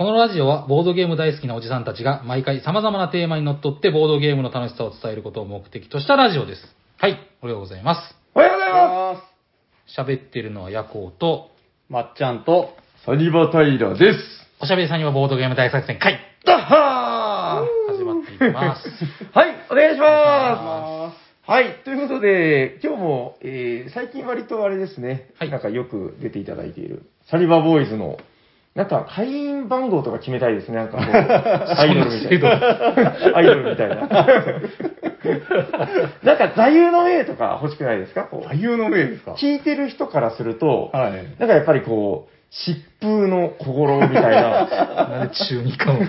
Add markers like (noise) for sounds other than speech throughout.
このラジオはボードゲーム大好きなおじさんたちが毎回様々なテーマにのっとってボードゲームの楽しさを伝えることを目的としたラジオです。はい、おはようございます。おはようございま喋ってるのはヤコウと、まっちゃんと、すサニバタイラです。おしゃべりさんにはボードゲーム大作戦会ダッハ始まっていきます。ー (laughs) はい、お願いします。はい、ということで、今日も、えー、最近割とあれですね、はいなんかよく出ていただいている、サニバボーイズの、なんか会員番号とか決めたいですね、なんかこう、(laughs) アイドルみたいな。(laughs) アイドルみたいな。(laughs) なんか座右の銘とか欲しくないですか？座右の銘ですか？聞いてる人からすると、はい。なんかやっぱりこう、疾風の心みたいな、なんで中二感を。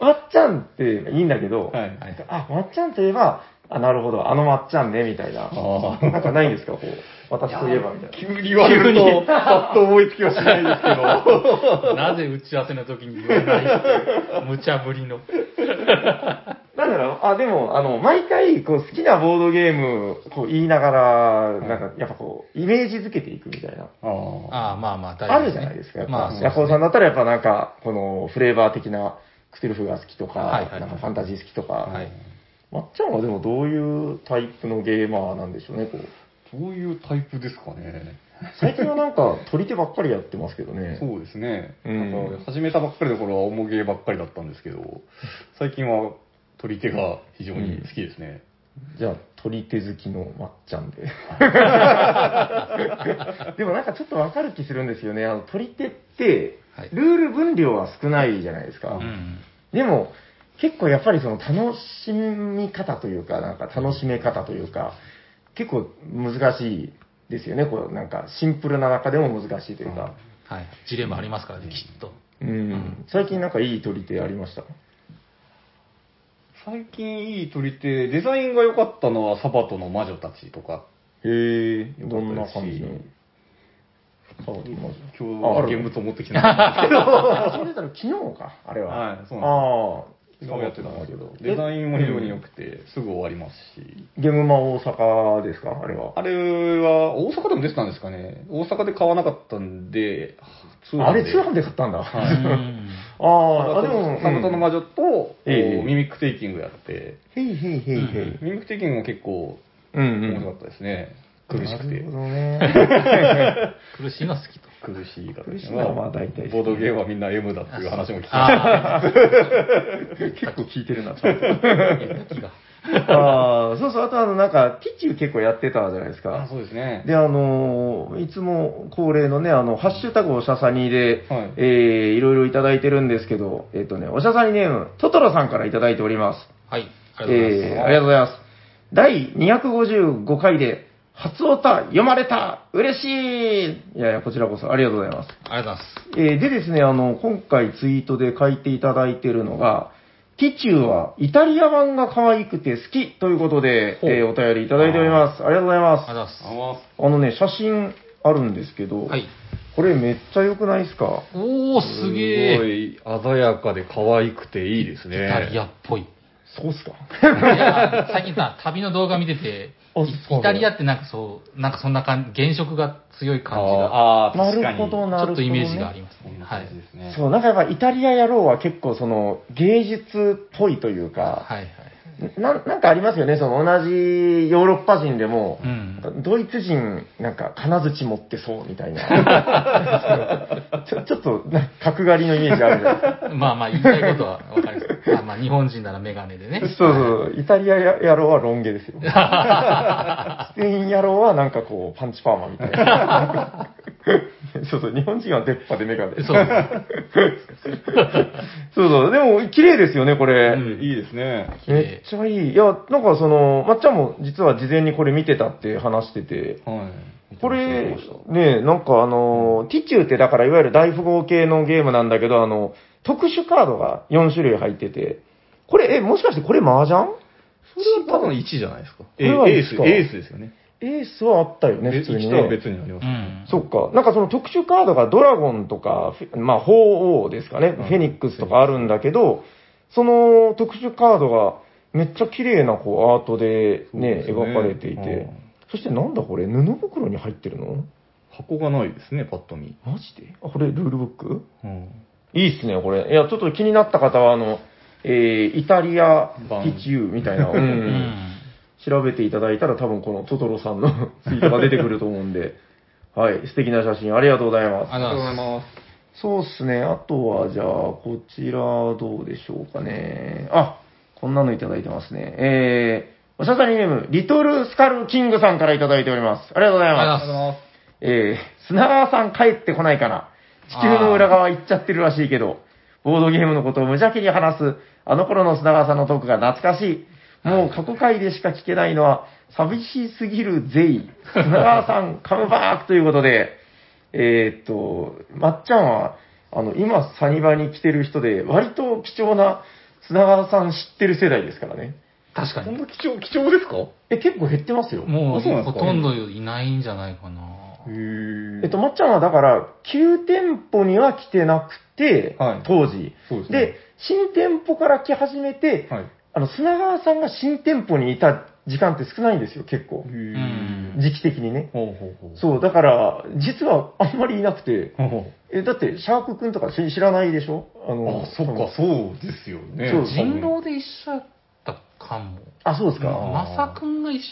まっちゃんっていいんだけど、はい。あ、まっちゃんといえば、あ、なるほど、あのまっちゃんね、みたいな。ああ。なんかないんですか、こう、私といえば、みたいな。急に言われると、(laughs) パッと思いつきはしないですけど。(laughs) なぜ打ち合わせの時に言わない無茶ぶりの。なんだろう、あ、でも、あの、毎回、こう、好きなボードゲーム、こう、言いながら、なんか、やっぱこう、イメージづけていくみたいな。ああ。ああ、まあまあ、大ある事ですねじゃないですか、やっぱ。まあ、ヤコウ。さんだったら、やっぱなんか、この、フレーバー的な、クトゥルフが好きとか、はいはいはいなんかファンタジー好きとか、はい。まっちゃんはでもどういうタイプのゲーマーなんでしょうね、こう。どういうタイプですかね。最近はなんか、取り手ばっかりやってますけどね。そうですね。うんなんか始めたばっかりの頃は重ゲーばっかりだったんですけど、最近は取り手が非常に好きですね。じゃあ、取り手好きのまっちゃんで。(laughs) でもなんかちょっとわかる気するんですよね。あの、取り手ってはい、ルール分量は少ないじゃないですか。うん。でも、結構やっぱりその楽しみ方というか、なんか楽しめ方というか、結構難しいですよね。こう、なんかシンプルな中でも難しいというか。はい。ジレンマありますからね、きっと。うん。最近なんかいい取り手ありました？最近いい取り手、デザインが良かったのはサバトの魔女たちとか。へえ、どんな感じの。サバトの魔女あある？今日現物を持ってきてないんですけど。あ、(laughs) それだろ、昨日か、あれは。はいそうなんですああ、やってたんですけど、えデザインも非常に良くて、すぐ終わりますし。ゲームマ大阪ですか？あれは。あれは、大阪でも出てたんですかね。大阪で買わなかったんで、通あれ通販で買ったんだ。うはいん。(laughs) ああ、あ、でサも、バトの魔女と、ええこうミミックテイキングやって、へいへいへいへい。ミミックテイキングも結構うん面白かったですね。苦しくてなるほ。どね。(laughs) (laughs) 苦しいの好きと。苦しいから苦しいのはまあ大体ボードゲームはみんな M だっていう話も聞きまあ結構聞いてるな、ちゃんと。あ。ああ、そうそう、あとあの、なんか、ティッチュー結構やってたじゃないですあか。そうですね。で、あのーいつも恒例のね、あの、ハッシュタグおしゃさにで、はいえー、いろいろいただいてるんですけど、えっ、とね、おしゃさにネーム、トトロさんからいただいております。はい。ありがとうございます。えー、ありがとうございます。第255回で、初オタ読まれた嬉しいいやいや、こちらこそありがとうございます。ありがとうございます。えーでですね、あの、今回ツイートで書いていただいてるのが、ティチューはイタリア版が可愛くて好きということで、ほうえーお便りいただいております。ありがとうございます。ありがとうございます。ああのね、写真あるんですけど、はい。これめっちゃ良くないですか？おー、すげすごえ。い鮮やかで可愛くていいですね。イタリアっぽい。そうっすか？いや最近さ、旅の動画見てて、あイそうイタリアってなんかそう、なんかそんな感じ、原色が強い感じが、あーあー、な確かに。るほど、ちなるほど、ね。ょっとイメージがありますね。はい感じ。ですね。そう、なんかやっぱイタリア野郎は結構その芸術っぽいというか、はいはい。ななんかありますよね、その同じヨーロッパ人でも、うん。ドイツ人、なんか金槌持ってそうみたいな。(laughs) ちょちょっと、な角刈りのイメージあるじゃないですか。まあまあ言いたいことはわかります。まあまあ日本人ならメガネでね。そうそう、イタリア野郎はロン毛ですよ。(laughs) スペイン野郎はなんかこう、パンチパーマみたいな。(laughs) (laughs) そうそう、日本人は出っ歯でメガネ。そう。(laughs) そうそう、でも綺麗ですよね、これ。うんいいですね。めっちゃいい。いや、なんかその、まっちゃんも実は事前にこれ見てたって話してて、はい。これ、ね、なんかあの、ティチューってだからいわゆる大富豪系のゲームなんだけど、あの、特殊カードが4種類入ってて、これ、え、もしかしてこれ麻雀？それは多分1じゃないですか。これはエース、エースですよね。エースはあったよね、え普通に1とはね。別にあります。うん。そっか。なんかその特殊カードがドラゴンとか、まあ、鳳凰ですかね、うんフェニックスとかあるんだけど、その特殊カードがめっちゃ綺麗なこうアートでね、ですね描かれていて、うんそしてなんだこれ、布袋に入ってるの？箱がないですね、パッと見。マジで？あ、これルールブック？うん。いいっすね、これ。いや、ちょっと気になった方は、あの、えー、イタリアピチューみたいな、ううんん。調べていただいたら多分このトトロさんの (laughs) ツイートが出てくると思うんで、はい、素敵な写真ありがとうございます。ありがとうございます。そうっすね、あとはじゃあ、こちらどうでしょうかね。あ、こんなのいただいてますね。えー、おしゃさにネーム、リトルスカルキングさんからいただいております。ありがとうございます。ありがとうございます。えー、砂川さん帰ってこないかな。地球の裏側行っちゃってるらしいけど、ボードゲームのことを無邪気に話す、あの頃の砂川さんのトークが懐かしい。もう過去回でしか聞けないのは、寂しすぎるゼイ。砂川さん、(laughs) カムバークということで、えーっと、まっちゃんは、あの、今、サニバに来てる人で、割と貴重な砂川さん知ってる世代ですからね。確かに。こんな貴重、貴重ですか？え、結構減ってますよ。もう、うほとんどいないんじゃないかな。へーえっと、まっちゃんはだから、旧店舗には来てなくて、はい当時。そうですねで、新店舗から来始めて、はい。あの、砂川さんが新店舗にいた時間って少ないんですよ、結構時期的にね。ほうほうほう。そう、だから、実はあんまりいなくて、ほうほえ、だって、シャークくんとか知知らないでしょ？あうの、あ、そっか、そうですよね。そう人狼で一緒やったかも。あ、そうですか。まさくんが一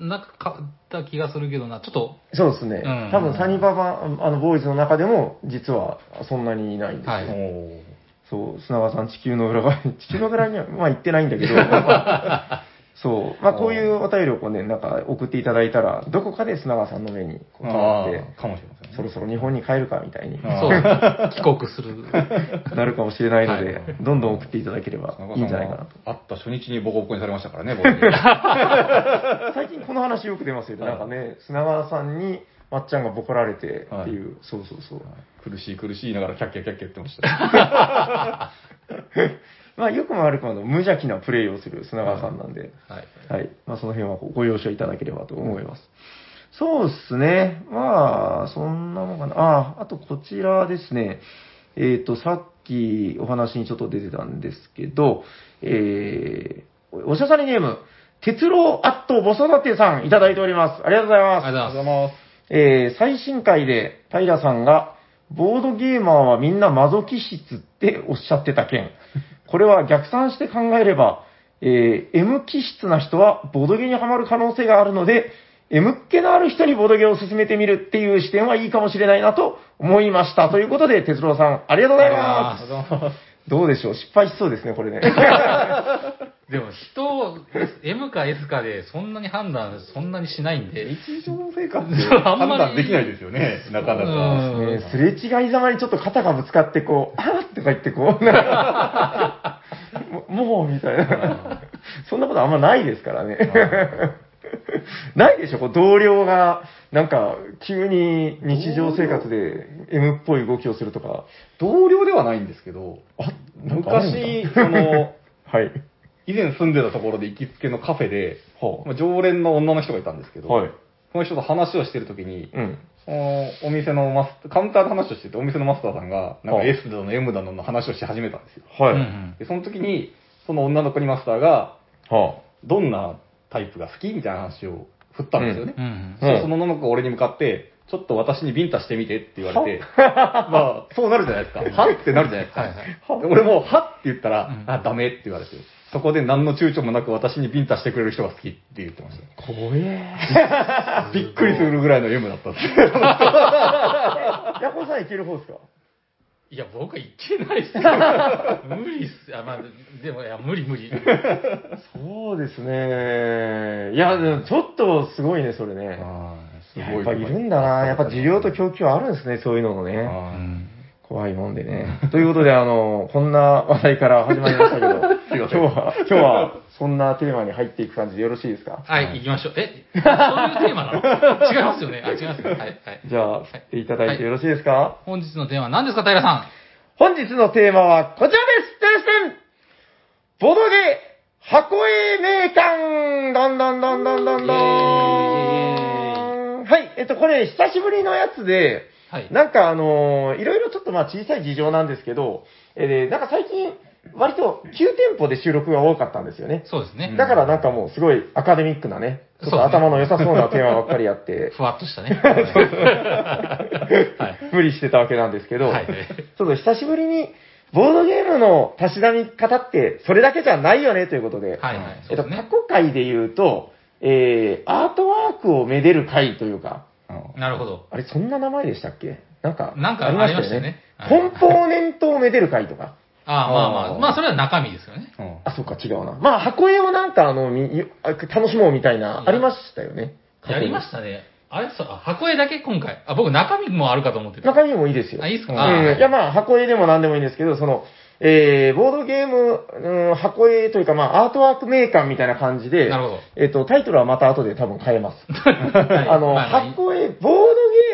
緒、なんか買った気がするけどな、ちょっと、そうですね。うん多分、サニババ、あの、ボーイズの中でも、実はそんなにいないんですよ。はいそう、砂川さん、地球の裏側に、(laughs) 地球の裏側には、まあ行ってないんだけど、(laughs) そう、まあこういうお便りをこうね、なんか送っていただいたら、どこかで砂川さんの目にこう止まって、かもしれませんね。そろそろ日本に帰るかみたいにあ (laughs) そう、帰国する。なるかもしれないので、はいどんどん送っていただければいいんじゃないかなと。会った初日にボコボコにされましたからね、僕に。最近この話よく出ますよね。なんかね、砂川さんにまっちゃんがボコられてっていう、はいそうそうそう。苦しい苦しいながらキャッキャキャッキャ言ってました。(laughs) まあよくも悪くも無邪気なプレイをする砂川さんなんで、はい。はい。まあ、その辺はご了承いただければと思います。そうっすね。まあ、そんなもんかな。あ、あとこちらですね。えっ、と、さっきお話にちょっと出てたんですけど、えー、おしゃさりネーム、鉄郎アット子育てさんいただいております。ありがとうございます。ありがとうございます。えー最新回で平さんが、ボードゲーマーはみんなマゾ気質っておっしゃってた件。これは逆算して考えれば、えー M 気質な人はボードゲーにはまる可能性があるので、M っ気のある人にボードゲーを進めてみるっていう視点はいいかもしれないなと思いました。ということで、哲郎さん。ありがとうございます。どうでしょう？失敗しそうですね、これね。(laughs) でも人、M か S かでそんなに判断、そんなにしないんで。日常生活で判断できないですよね、なかなか。うんねすれ違いざまにちょっと肩がぶつかって、こう、あーってか言って、こう、(laughs) ももう、みたいな。そんなことあんまないですからね。ないでしょ、こう同僚が、なんか、急に日常生活で M っぽい動きをするとか。同僚ではないんですけど、あ、なんかあるんだ昔、その、(laughs) はい。以前住んでたところで行きつけのカフェで、はまあ常連の女の人がいたんですけど、はい。その人と話をしてるときに、うん。そのお店のマスカウンターで話をしてて、お店のマスターさんが、なんかはあ S だの M だのの話をし始めたんですよ。はい。で、その時に、その女の子にマスターが、はどんなタイプが好きみたいな話を振ったんですよね。うんうんそしたらうんその女の子が俺に向かって、ちょっと私にビンタしてみてって言われて、まあ、そうなるじゃないですか。はってなるじゃないですか。はいはいで俺も、はって言ったら、うんあ、ダメって言われて、そこで何の躊躇もなく私にビンタしてくれる人が好きって言ってました。怖え (laughs) びっくりするぐらいの M だったんです。ヤコさんいける方ですか？いや、僕はいけないっすよ。(laughs) 無理っす。あ、まあ、でも、いや、無理無理。そうですね。いや、でもちょっとすごいね、それね。すやっぱいるんだな。やっぱ需要と供給あるんですね、そういうののね。うん怖いもんでね。ということで、あの、こんな話題から始まりましたけど、(laughs) 今日は、今日は、そんなテーマに入っていく感じでよろしいですか？はい、行きましょう。え、そういうテーマなの？違いますよね。あ、違いますよ。はい、はい。(laughs) じゃあ、振っていただいてよろしいですか、本日のテーマは何ですか、平さ本日のテーマはこちらです。テレステン。ボドゲ箱絵名鑑。どんどんどんどんどんどんはい、えっと、これ久しぶりのやつで、ん。はい。なんかあのーいろいろちょっとまあ小さい事情なんですけど、えーでなんか最近、割と9店舗で収録が多かったんですよね。そうですね。だからなんかもうすごいアカデミックなね、ちょっと頭の良さそうなテーマばっかりやって、(laughs) ふわっとしたね。はい。(laughs) 無理してたわけなんですけど、はい。ちょっと久しぶりに、ボードゲームのたしなみ方って、それだけじゃないよねということで、はいはい。えっと。過去回で言うと、えー、アートワークをめでる回というか、うんなるほど。あれ、そんな名前でしたっけ？なんか、なんかありましたよねコンポーネントをめでる回とか？ああ、まあまあ、まあ、それは中身ですよね。うんあ、そっか、違うな。まあ、箱絵をなんか、あの、楽しもうみたいな、ありましたよね。やりましたね。あれ、そう、あ箱絵だけ今回。あ、僕中身もあるかと思ってた。中身もいいですよ。あいいっすか？うんいや、まあ、箱絵でも何でもいいんですけど、その、えー、ボードゲーム、うん、箱絵というか、まあ、アートワークメーカーみたいな感じで、なるほどえっ、と、タイトルはまた後で多分変えます。はい (laughs) あの、まあ箱絵、ボード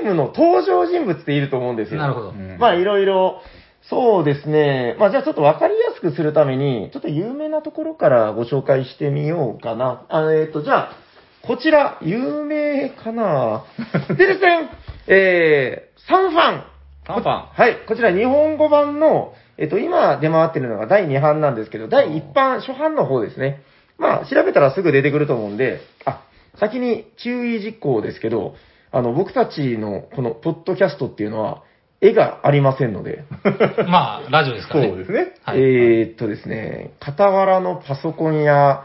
ゲームの登場人物っていると思うんですよ。なるほど。うんまあ、いろいろ、そうですね。まあ、じゃあちょっとわかりやすくするために、ちょっと有名なところからご紹介してみようかな。あえっ、と、じゃあ、こちら、有名かな (laughs) でですね、えー、サンファン。サンファンはい、こちら日本語版の、えっ、と、今出回ってるのが第2版なんですけど、第1版、初版の方ですね。まあ、調べたらすぐ出てくると思うんで、あ、先に注意事項ですけど、あの、僕たちのこのポッドキャストっていうのは、絵がありませんので、(laughs) まあ、ラジオですかね。うですね。はいえーっとですね、傍らのパソコンや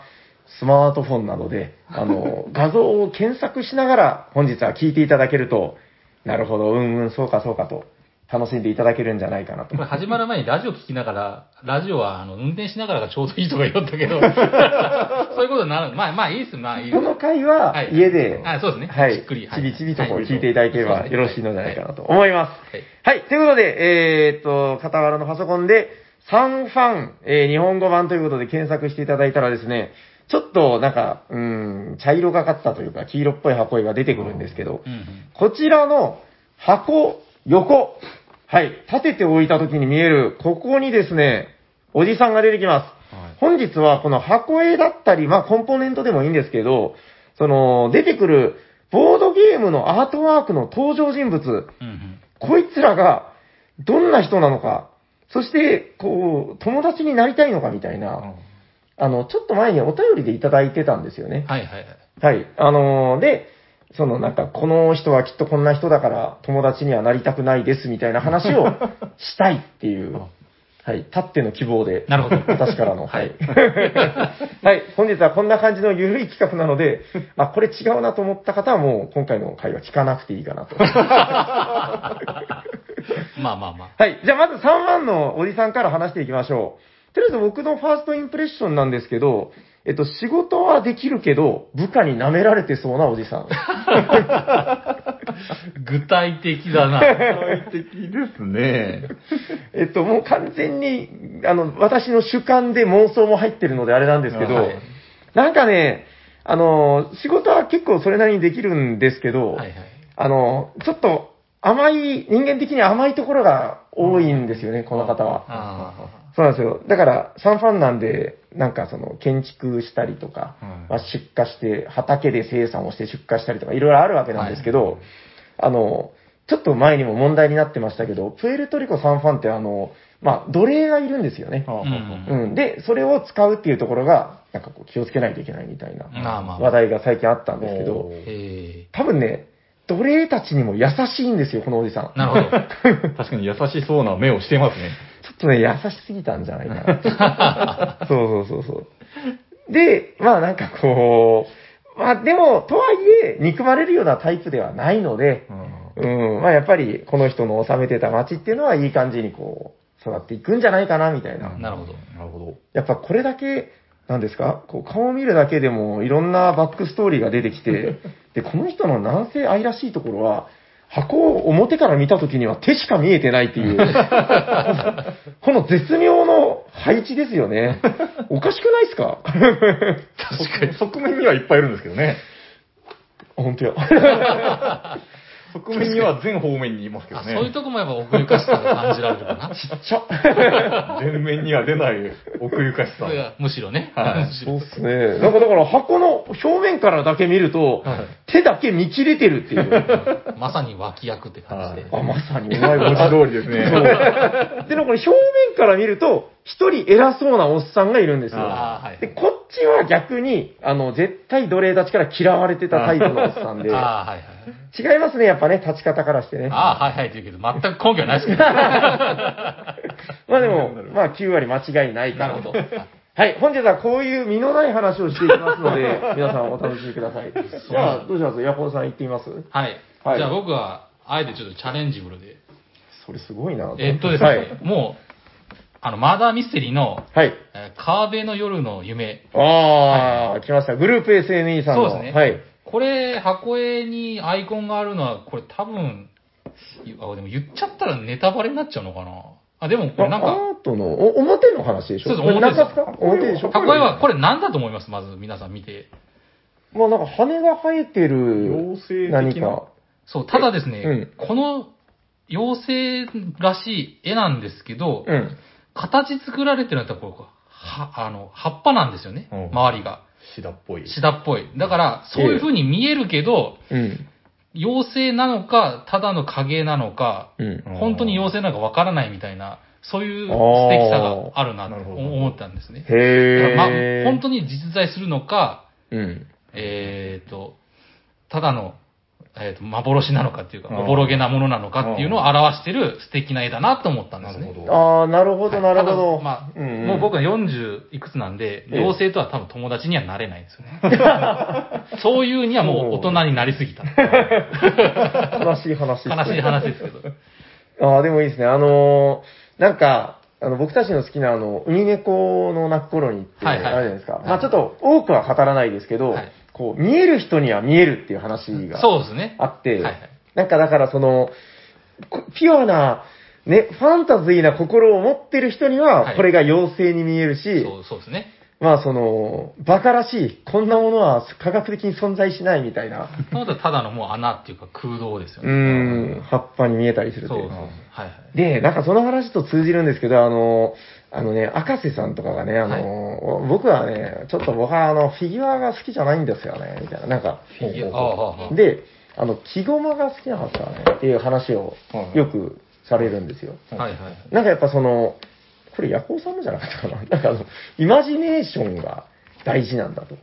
スマートフォンなどで、(laughs) あの、画像を検索しながら本日は聞いていただけると、なるほど、うんうん、そうかそうかと、楽しんでいただけるんじゃないかなと。こ。れ始まる前にラジオ聞きながら、ラジオはあの運転しながらがちょうどいいとか言おったけど、(laughs) そういうことになる。まあまあいいです、まあいい。この回ははい。家で、あそうですね。はい、じっくり。はい。ちびちびとこうはい聞いていただければよろしいのじゃないかなと思います。はい。はい。ということで、えーっと、傍らのパソコンで、サンファン、えー日本語版ということで検索していただいたらですね、ちょっとなんか、うん、茶色がかったというか、黄色っぽい箱絵が出てくるんですけど、うんうん。こちらの箱、横、はい、立てておいた時に見える、ここにですね、おじさんが出てきます。はい本日はこの箱絵だったり、まあコンポーネントでもいいんですけど、その、出てくるボードゲームのアートワークの登場人物、うんうんこいつらがどんな人なのか、そして、こう、友達になりたいのかみたいな、あの、ちょっと前にお便りでいただいてたんですよね。はいはいはい。はい。あのーで、そのなんか、この人はきっとこんな人だから友達にはなりたくないですみたいな話を (laughs) したいっていう、はい、たっての希望で。なるほど私からの。ははいい。(laughs) はい。本日はこんな感じの緩い企画なので、あ、これ違うなと思った方はもう今回の回は聞かなくていいかなと。(laughs) まあまあまあ。はい。じゃあまず3番のおじさんから話していきましょう。とりあえず僕のファーストインプレッションなんですけど、えっと、仕事はできるけど、部下に舐められてそうなおじさん。(laughs) 具体的だな。具体的ですね。えっと、もう完全に、あの、私の主観で妄想も入ってるのであれなんですけど、はいなんかね、あの、仕事は結構それなりにできるんですけど、はいはい。あの、ちょっと甘い、人間的に甘いところが多いんですよね、この方は。あそうなんですよ。だから、サンファンなんで、なんかその、建築したりとか、はいまあ、出荷して、畑で生産をして出荷したりとか、いろいろあるわけなんですけど、あの、ちょっと前にも問題になってましたけど、プエルトリコサンファンってあの、まあ、奴隷がいるんですよね。あ。うんうん。で、それを使うっていうところが、なんかこう気をつけないといけないみたいな。話題が最近あったんですけど多分ね、奴隷たちにも優しいんですよ、このおじさん。ー、なるほど。(laughs) 確かに優しそうな目をしてますね。ちょっとね、優しすぎたんじゃないかな。(laughs) そうそうそうそう。で、まあなんかこう、まあでも、とはいえ、憎まれるようなタイプではないので、うん、まあやっぱりこの人の治めてた街っていうのはいい感じにこう、育っていくんじゃないかな、みたいな。なるほど。なるほど。やっぱこれだけ、なんですかこう顔を見るだけでもいろんなバックストーリーが出てきて、で、この人の南西愛らしいところは、箱を表から見た時には手しか見えてないっていう、(laughs) この絶妙の配置ですよね。おかしくないですか？確かに。側面にはいっぱいいるんですけどね。本当や。(laughs) 側面には全方面にいますけどあ、ね。そういうとこもやっぱ奥ゆかしさが感じられるかな。(laughs) ちゃ。全面には出ない奥ゆかしさ。むしろね。はい (laughs) そうっすね。なんかだから箱の表面からだけ見ると、はい手だけ見切れてるっていう。(laughs) まさに脇役って感じで。あ、まさにお前文字も通りですね。でもこれ表面から見ると、一人偉そうなおっさんがいるんですよ。あーはいで、こっちは逆に、あの、絶対奴隷たちから嫌われてたタイプのおっさんで、ああ、はいはい。違いますね、やっぱね、立ち方からしてね。ああ、はいはいって言うけど、全く根拠はないですけど。(laughs) まあでも、まあ9割間違いないか。なるほど。はい、本日はこういう身のない話をしていきますので、皆さんお楽しみください。じゃあ、どうします？ヤコウさん行ってみます？はい。はいじゃあ僕は、あえてちょっとチャレンジブルで。それすごいな。えっとですね、はい。もう、あの、マーダーミステリーの、はい。えー川辺の夜の夢。ああ、来ました。グループ SNE さんの。そうですね。はい。これ、箱絵にアイコンがあるのは、これ多分、あ、でも言っちゃったらネタバレになっちゃうのかな。あ、でもこれなんあか、アートの、お表の話でしょ？そうですこれ表です中ですか表でしょ？箱絵は、これ何だと思いますまず皆さん見て。まあなんか羽が生えてる妖精的な？何か。そう、ただですね、うんこの妖精らしい絵なんですけど、うん。形作られてるのはこう、は、あの、葉っぱなんですよね、うん周りが。シダっぽい。シダっぽい。だから、そういう風に見えるけど、うん。妖精なのか、ただの影なのか、うん。うん本当に妖精なのかわからないみたいな、そういう素敵さがあるなとなるほど思ったんですね。へだからえ。まあ、本当に実在するのか、うん。えっ、と、ただの、えー、と幻なのかっていうか、おぼろげなものなのかっていうのを表してる素敵な絵だなと思ったんですね。ああ、なるほど、なるほど。まあ、うんんもう僕は40いくつなんで、ええ妖精とは多分友達にはなれないんですよね。(laughs) そういうにはもう大人になりすぎた。(laughs) 悲しい話ですね悲しい話ですけど。ああ、でもいいですね。あのーなんか、あの、僕たちの好きな、あの、ウミネコの鳴く頃にって、あはいはいるじゃないですか。はいまあちょっと、多くは語らないですけど、はいこう、見える人には見えるっていう話がそうですね。あって、はいはいなんかだからその、こピュアな、ね、ファンタジーな心を持ってる人にはは、いこれが妖精に見えるし、そうそうですね。まあその、バカらしい、こんなものは科学的に存在しないみたいな、そうだただのもう穴っていうか空洞ですようね。ーん、葉っぱに見えたりするというそうそう。はいはい。で、なんかその話と通じるんですけど、あの、あのね、赤瀬さんとかがね、あの、僕はね、ちょっと僕はあの、フィギュアが好きじゃないんですよね、みたいな。なんか、いやああああで、あの、木駒が好きなんですよね、っていう話をはいよくされるんですよ。はいはい。なんかやっぱその、これ、ヤコウさんのじゃなかったかな。(laughs) なんかあの、イマジネーションが大事なんだと。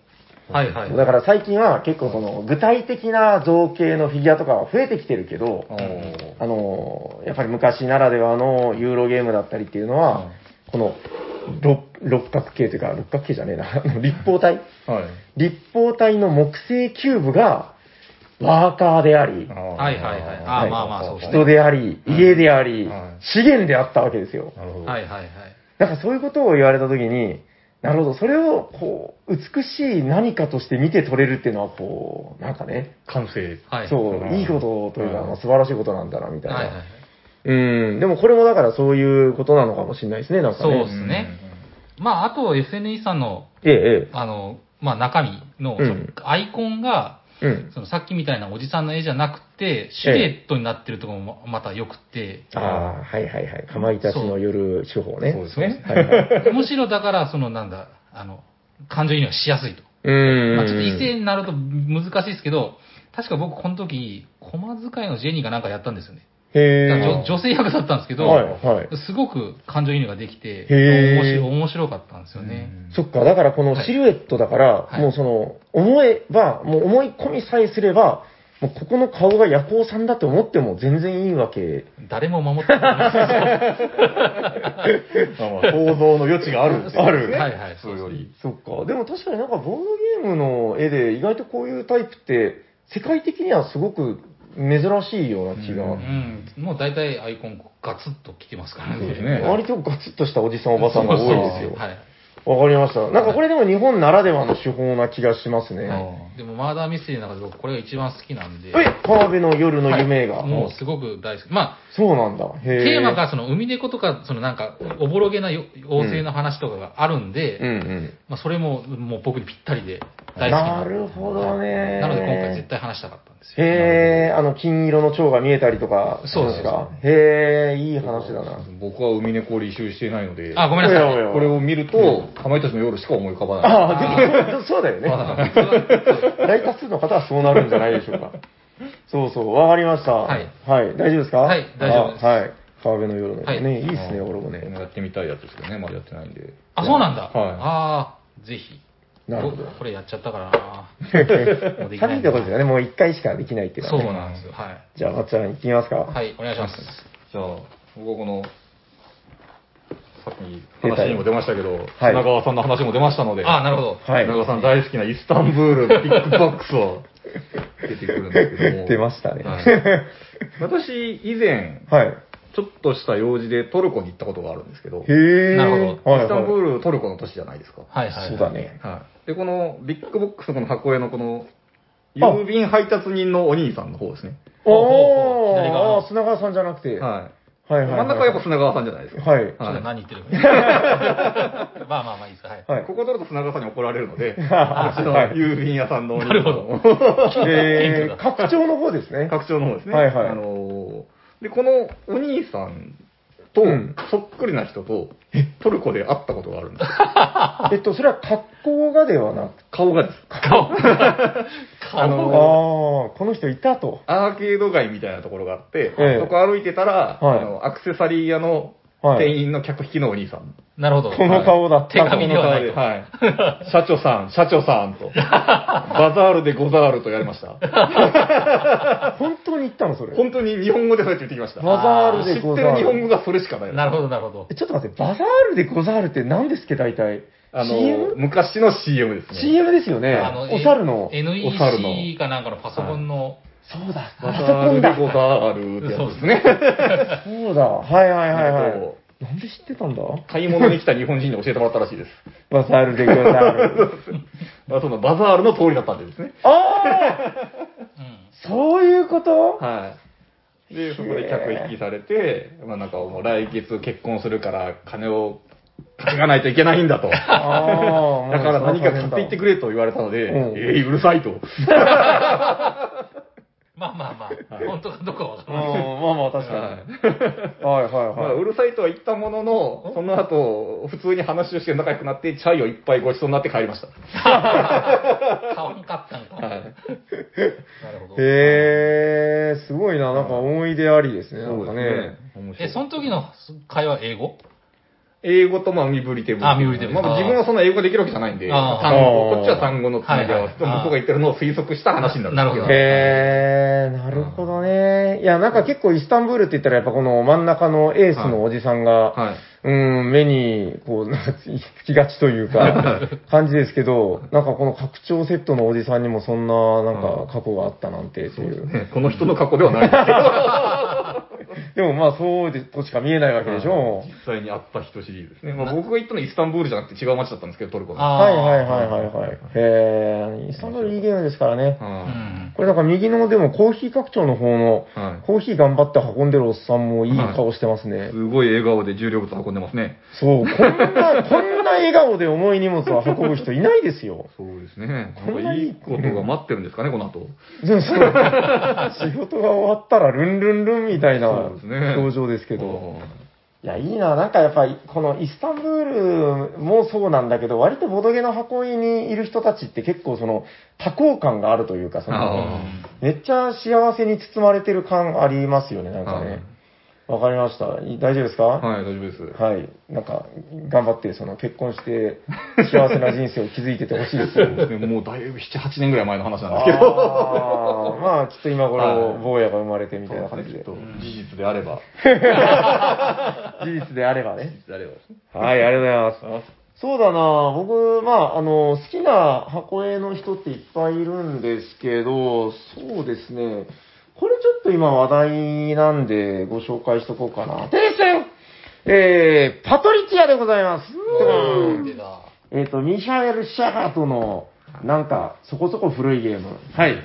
はいはい。だから最近は結構その、具体的な造形のフィギュアとかは増えてきてるけど、あの、やっぱり昔ならではのユーロゲームだったりっていうのは、この六六角形というか、六角形じゃねえな、(laughs) あの立方体はい。立方体の木製キューブが、ワーカーであり、はいはいはいあーまあまあそうですね人であり、家であり、はい資源であったわけですよ。なるほど。はいはいはい。なんかそういうことを言われたときに、なるほど、それを、こう、美しい何かとして見て取れるっていうのは、こう、なんかね、感性。はい。そうう、んいいことというか、素晴らしいことなんだな、みたいな。はいはいはい。うん、でもこれもだからそういうことなのかもしれないですね、なんかそうね。ですね。まあ、あと SNE さんの、ええ、えあの、まあ中身の、うんアイコンが、え。うん。そのさっきみたいなおじさんの絵じゃなくて、シルエットになってるところもまた良くて、ああ、はいはいはい。かまいたちの夜手法ね。そうですね。はいはい。むしろだから、そのなんだ、あの、感情移入がしやすいと。うん。まあちょっと異性になると難しいですけど、確か僕この時、駒使いのジェニーがなんかやったんですよね。へえ。だから女女性役だったんですけど、はいはい。すごく感情移入ができて、面白い面白かったんですよね。そっか、だからこのシルエットだから、はいもうその、思えば、もう思い込みさえすれば、もうここの顔が夜行さんだと思っても全然いいわけ。誰も守ってない (laughs) 想像の余地があるんですよあるはいはいそれより。そっか。でも確かになんかボードゲームの絵で意外とこういうタイプって、世界的にはすごく珍しいような気が。うん、もう大体アイコンガツッと来てますからね。そうですね割とガツッとしたおじさんおばさんが多いですよ。はい。わかりました。なんかこれでも日本ならではの手法な気がしますね。はい、でも、マーダーミステリーの中で僕、これが一番好きなんで。え、川辺の夜の夢が。はいもうすごく大好き。まそうなんだ。テーマがその海猫とか、そのなんか、おぼろげなよ妖精の話とかがあるんで、うんうん。まあ、それももう僕にぴったりで大好きなるほどね。なので今回絶対話したかったんですよ。へえ、あの、金色の蝶が見えたりとか、そうですか。へえ、いい話だな。僕は海猫を履修していないので、あ、ごめんなさい。これを見ると、かまいたちの夜しか思い浮かばない。ああ、でもそうだよね。はい (laughs) 大多数の方はそうなるんじゃないでしょうか。そうそう、わかりました。はいはい、大丈夫ですか？はい大丈夫ですあはい。川辺の夜のね。はいい、いですね、俺もこね。のやってみたいやつですけどね、まだやってないんで。あ、そうなんだ。はいああ、ぜひ。なるほどここれやっちゃったからな。(laughs) もうできない旅ってことですよね。もう一回しかできないっていうのそうはねなんですよ。はじゃあ、松ちゃん行ってみますか。い。はい、お願いします。じゃあ、僕この、さっき話にも出ましたけど、はい砂川さんの話も出ましたので、ああ、なるほど。はい砂川さん大好きなイスタンブールビッグボックスを出てくるんですけども。(laughs) 出ましたねはい私、以前、はい。ちょっとした用事でトルコに行ったことがあるんですけど、へえ。なるほはいイスタンブはール、トルコの都市じゃないですか。はいはい。い。そうだ。ね。はい。で、このビッグボックスのこの箱絵のこの、郵便配達人のお兄さんの方ですね。あー砂川さんじゃなくて。はい。はいはいはい。真ん中はやっぱ砂川さんじゃないですか。はい。ちょっとはい何言ってるか。(laughs) まあまあまあいいです。はい。はい。ここ取ると砂川さんに怒られるので、あうちのはい郵便屋さんのお兄さんなるほの (laughs) えー、拡張の方ですね。拡張の方ですね。はいはいあのーで、このお兄さんと、うんそっくりな人と、トルコで会ったことがあるんです。(laughs) えっと、それは格好がではなく顔がです。顔。(laughs) ああのー、この人いたと。アーケード街みたいなところがあって、ええそこ歩いてたら、はいあのアクセサリー屋のはい店員の客引きのお兄さん。なるほど。この顔だった。手紙ではないと。はい。社長さん、社長さんと、(laughs) バザールでござるとやりました。(laughs) 本当に言ったの、それ。本当に日本語でそうやって言ってきました。バザール知ってでござる。る日本語がそれしかない。なるほど、なるほどえ。ちょっと待って、バザールでござるって何ですっけ、大体？あの、CM? 昔の CM ですね。CM ですよね。あのお猿の。お猿 NEC かなんかのパソコンの、そうだ、バパソザールでコンだ。ござるってやつですね。(laughs) そうだ。はいはいはいはえっとい。なんで知ってたんだ？買い物に来た日本人に教えてもらったらしいです。バザールでござる。(laughs) あそのバザールの通りだったんでですね。ああうん。そういうこと？はい。で、そこで客引きされて、まあなんかもう来月結婚するから金を稼がないといけないんだと。ああ、(laughs) だから何か買っていってくれと言われたので、うんえー、うるさいと。まあまあまあ、はい本当かどうかわかうん、らない。まあまあ確かに。はいはいまあ、はい。うるさいとは言ったものの、その後、普通に話をして仲良くなって、チャイをいっぱいごちそうになって帰りました。(laughs) 買わんかったんか。はいなるほど。へえ、すごいな。なんか思い出ありですね。なんかね。。面白いえ、その時の会話英語？英語とまあ身振り手振り。あ身振り手振り。まあ自分はそんな英語できるわけじゃないんで、あー。単語、こっちは単語のつもりで合わせ。て、はいはい。向こうが言ってるのを推測した話になる。んですけなるほど。へえ、なるほどね。いや、なんか結構イスタンブールって言ったらやっぱこの真ん中のエースのおじさんが、はい。うん、目に、こう、なんかつきがちというか、感じですけど、なんかこの拡張セットのおじさんにもそんな、なんか過去があったなんてっていう。ね。この人の過去ではないんですけど。(laughs) でもまあそうでとしか見えないわけでしょ。実際にあった人シリーズですね。まあ僕が行ったのはイスタンブールじゃなくて違う街だったんですけど、トルコの。あはいはいはいはいはい。へえ、イスタンブールいいゲームですからね。うはん。これなんか右のでもコーヒー拡張の方の、いはいコーヒー頑張って運んでるおっさんもいい顔してますね。すごい笑顔で重量物運んでますね。そう、こんな、(laughs) こんな笑顔で重い荷物を運ぶ人いないですよ。そうですね。こんないいなんかいいことが待ってるんですかね、この後。そうそう仕事が終わったらルンルンルンみたいなそうですね表情ですけど。いや、いいな。なんかやっぱり、このイスタンブールもそうなんだけど、割とボドゲの箱絵にいる人たちって結構その多幸感があるというか、そのあめっちゃ幸せに包まれてる感ありますよね、なんかね。わかりました。い大丈夫ですか？はい、大丈夫です。はい。なんか、頑張って、その、結婚して、幸せな人生を築いててほしいです。そ (laughs) うですね、もうだいぶ7、8年ぐらい前の話なんですけど。あーまあ、きっと今頃、はい坊やが生まれてみたいな感じで。ですね事実であれば。(laughs) 事実であればね。事実であれば。はい、ありがとうございます。そうだな僕、まあ、あの、好きな箱絵の人っていっぱいいるんですけど、そうですね。これちょっと今話題なんでご紹介しとこうかな。停戦えー、パトリツィアでございます。えっ、と、ミシャエル・シャハトの、なんか、そこそこ古いゲーム。はい。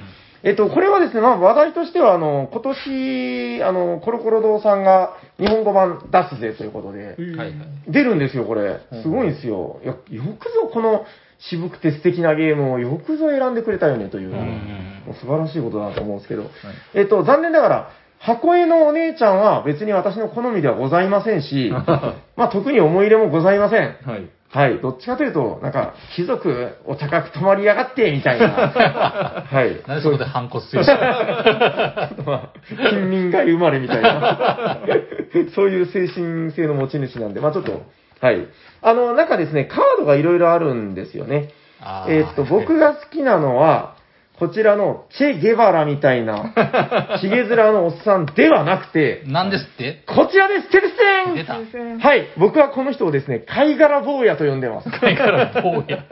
えっ、と、これはですね、まあ、話題としては、あの、今年、あの、コロコロ堂さんが日本語版出すぜということで、はいはい。出るんですよ、これ。すごいんですよ。いやよくぞこの渋くて素敵なゲームをよくぞ選んでくれたよねという、うんもう素晴らしいことだと思うんですけど、えっと、残念ながら、箱絵のお姉ちゃんは別に私の好みではございませんし、(laughs) まあ特に思い入れもございません。はい。はい。どっちかというと、なんか、貴族を高く泊まりやがって、みたいな。(laughs) はい。なんでそこで反骨精神 (laughs) まあ、近隣街生まれみたいな、そういう精神性の持ち主なんで、まあちょっと、はい。あの、なんかですね、カードがいろいろあるんですよね。えーっと、僕が好きなのは、こちらのチェ・ゲバラみたいな、(laughs) ヒゲ面のおっさんではなくて、なんですって？こちらです、テルセン出た。はい、僕はこの人をですね、貝殻坊やと呼んでます。貝から坊や。(laughs)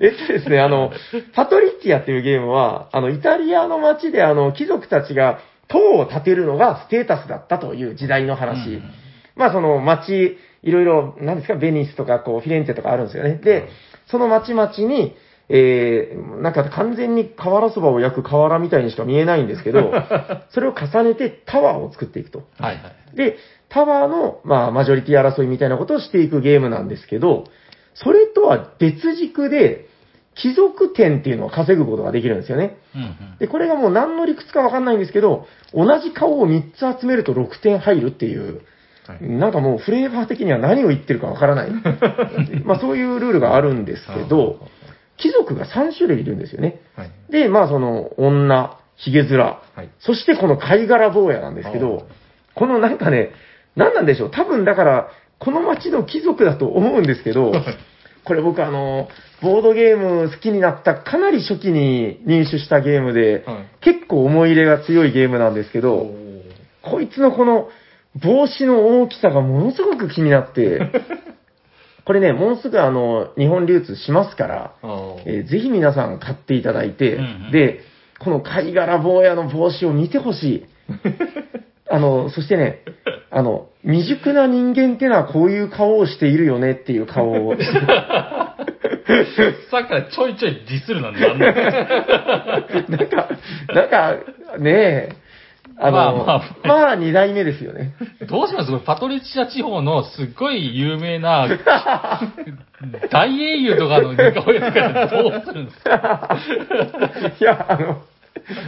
えっとですね、あの、パトリッチアっていうゲームは、あの、イタリアの街で、あの、貴族たちが塔を建てるのがステータスだったという時代の話。うんまあ、その街、いろいろ、なんですか、ベニスとか、こう、フィレンツェとかあるんですよね。で、その街々に、えー、なんか完全に瓦そばを焼く瓦みたいにしか見えないんですけど、(laughs) それを重ねてタワーを作っていくと。はいはい。で、タワーの、まあ、マジョリティ争いみたいなことをしていくゲームなんですけど、それとは別軸で、貴族点っていうのを稼ぐことができるんですよね。うんうん。で、これがもう何の理屈かわかんないんですけど、同じ顔を3つ集めると6点入るっていう、はいなんかもうフレーバー的には何を言ってるかわからない。(laughs) まあそういうルールがあるんですけど、貴族が3種類いるんですよね。はい。で、まあその女、髭面、はい。そしてこの貝殻坊やなんですけど、このなんかね、何なんでしょう、多分だから、この町の貴族だと思うんですけど、(laughs) これ僕あの、ボードゲーム好きになったかなり初期に入手したゲームで、はい結構思い入れが強いゲームなんですけど、おこいつのこの帽子の大きさがものすごく気になって、(laughs) これね、もうすぐあの、日本流通しますから、ーえーぜひ皆さん買っていただいて、うんうんで、この貝殻坊やの帽子を見てほしい。(laughs) あの、そしてね、あの、未熟な人間ってのはこういう顔をしているよねっていう顔を。(laughs) さっきからちょいちょいディスるなんで、あんななんか、なんか、ねえ、あの、まあままああ、二代目ですよね。どうします？パトリチア地方のすっごい有名な (laughs) 大英雄とかの似顔絵とかでどうするんですか？いや、あの、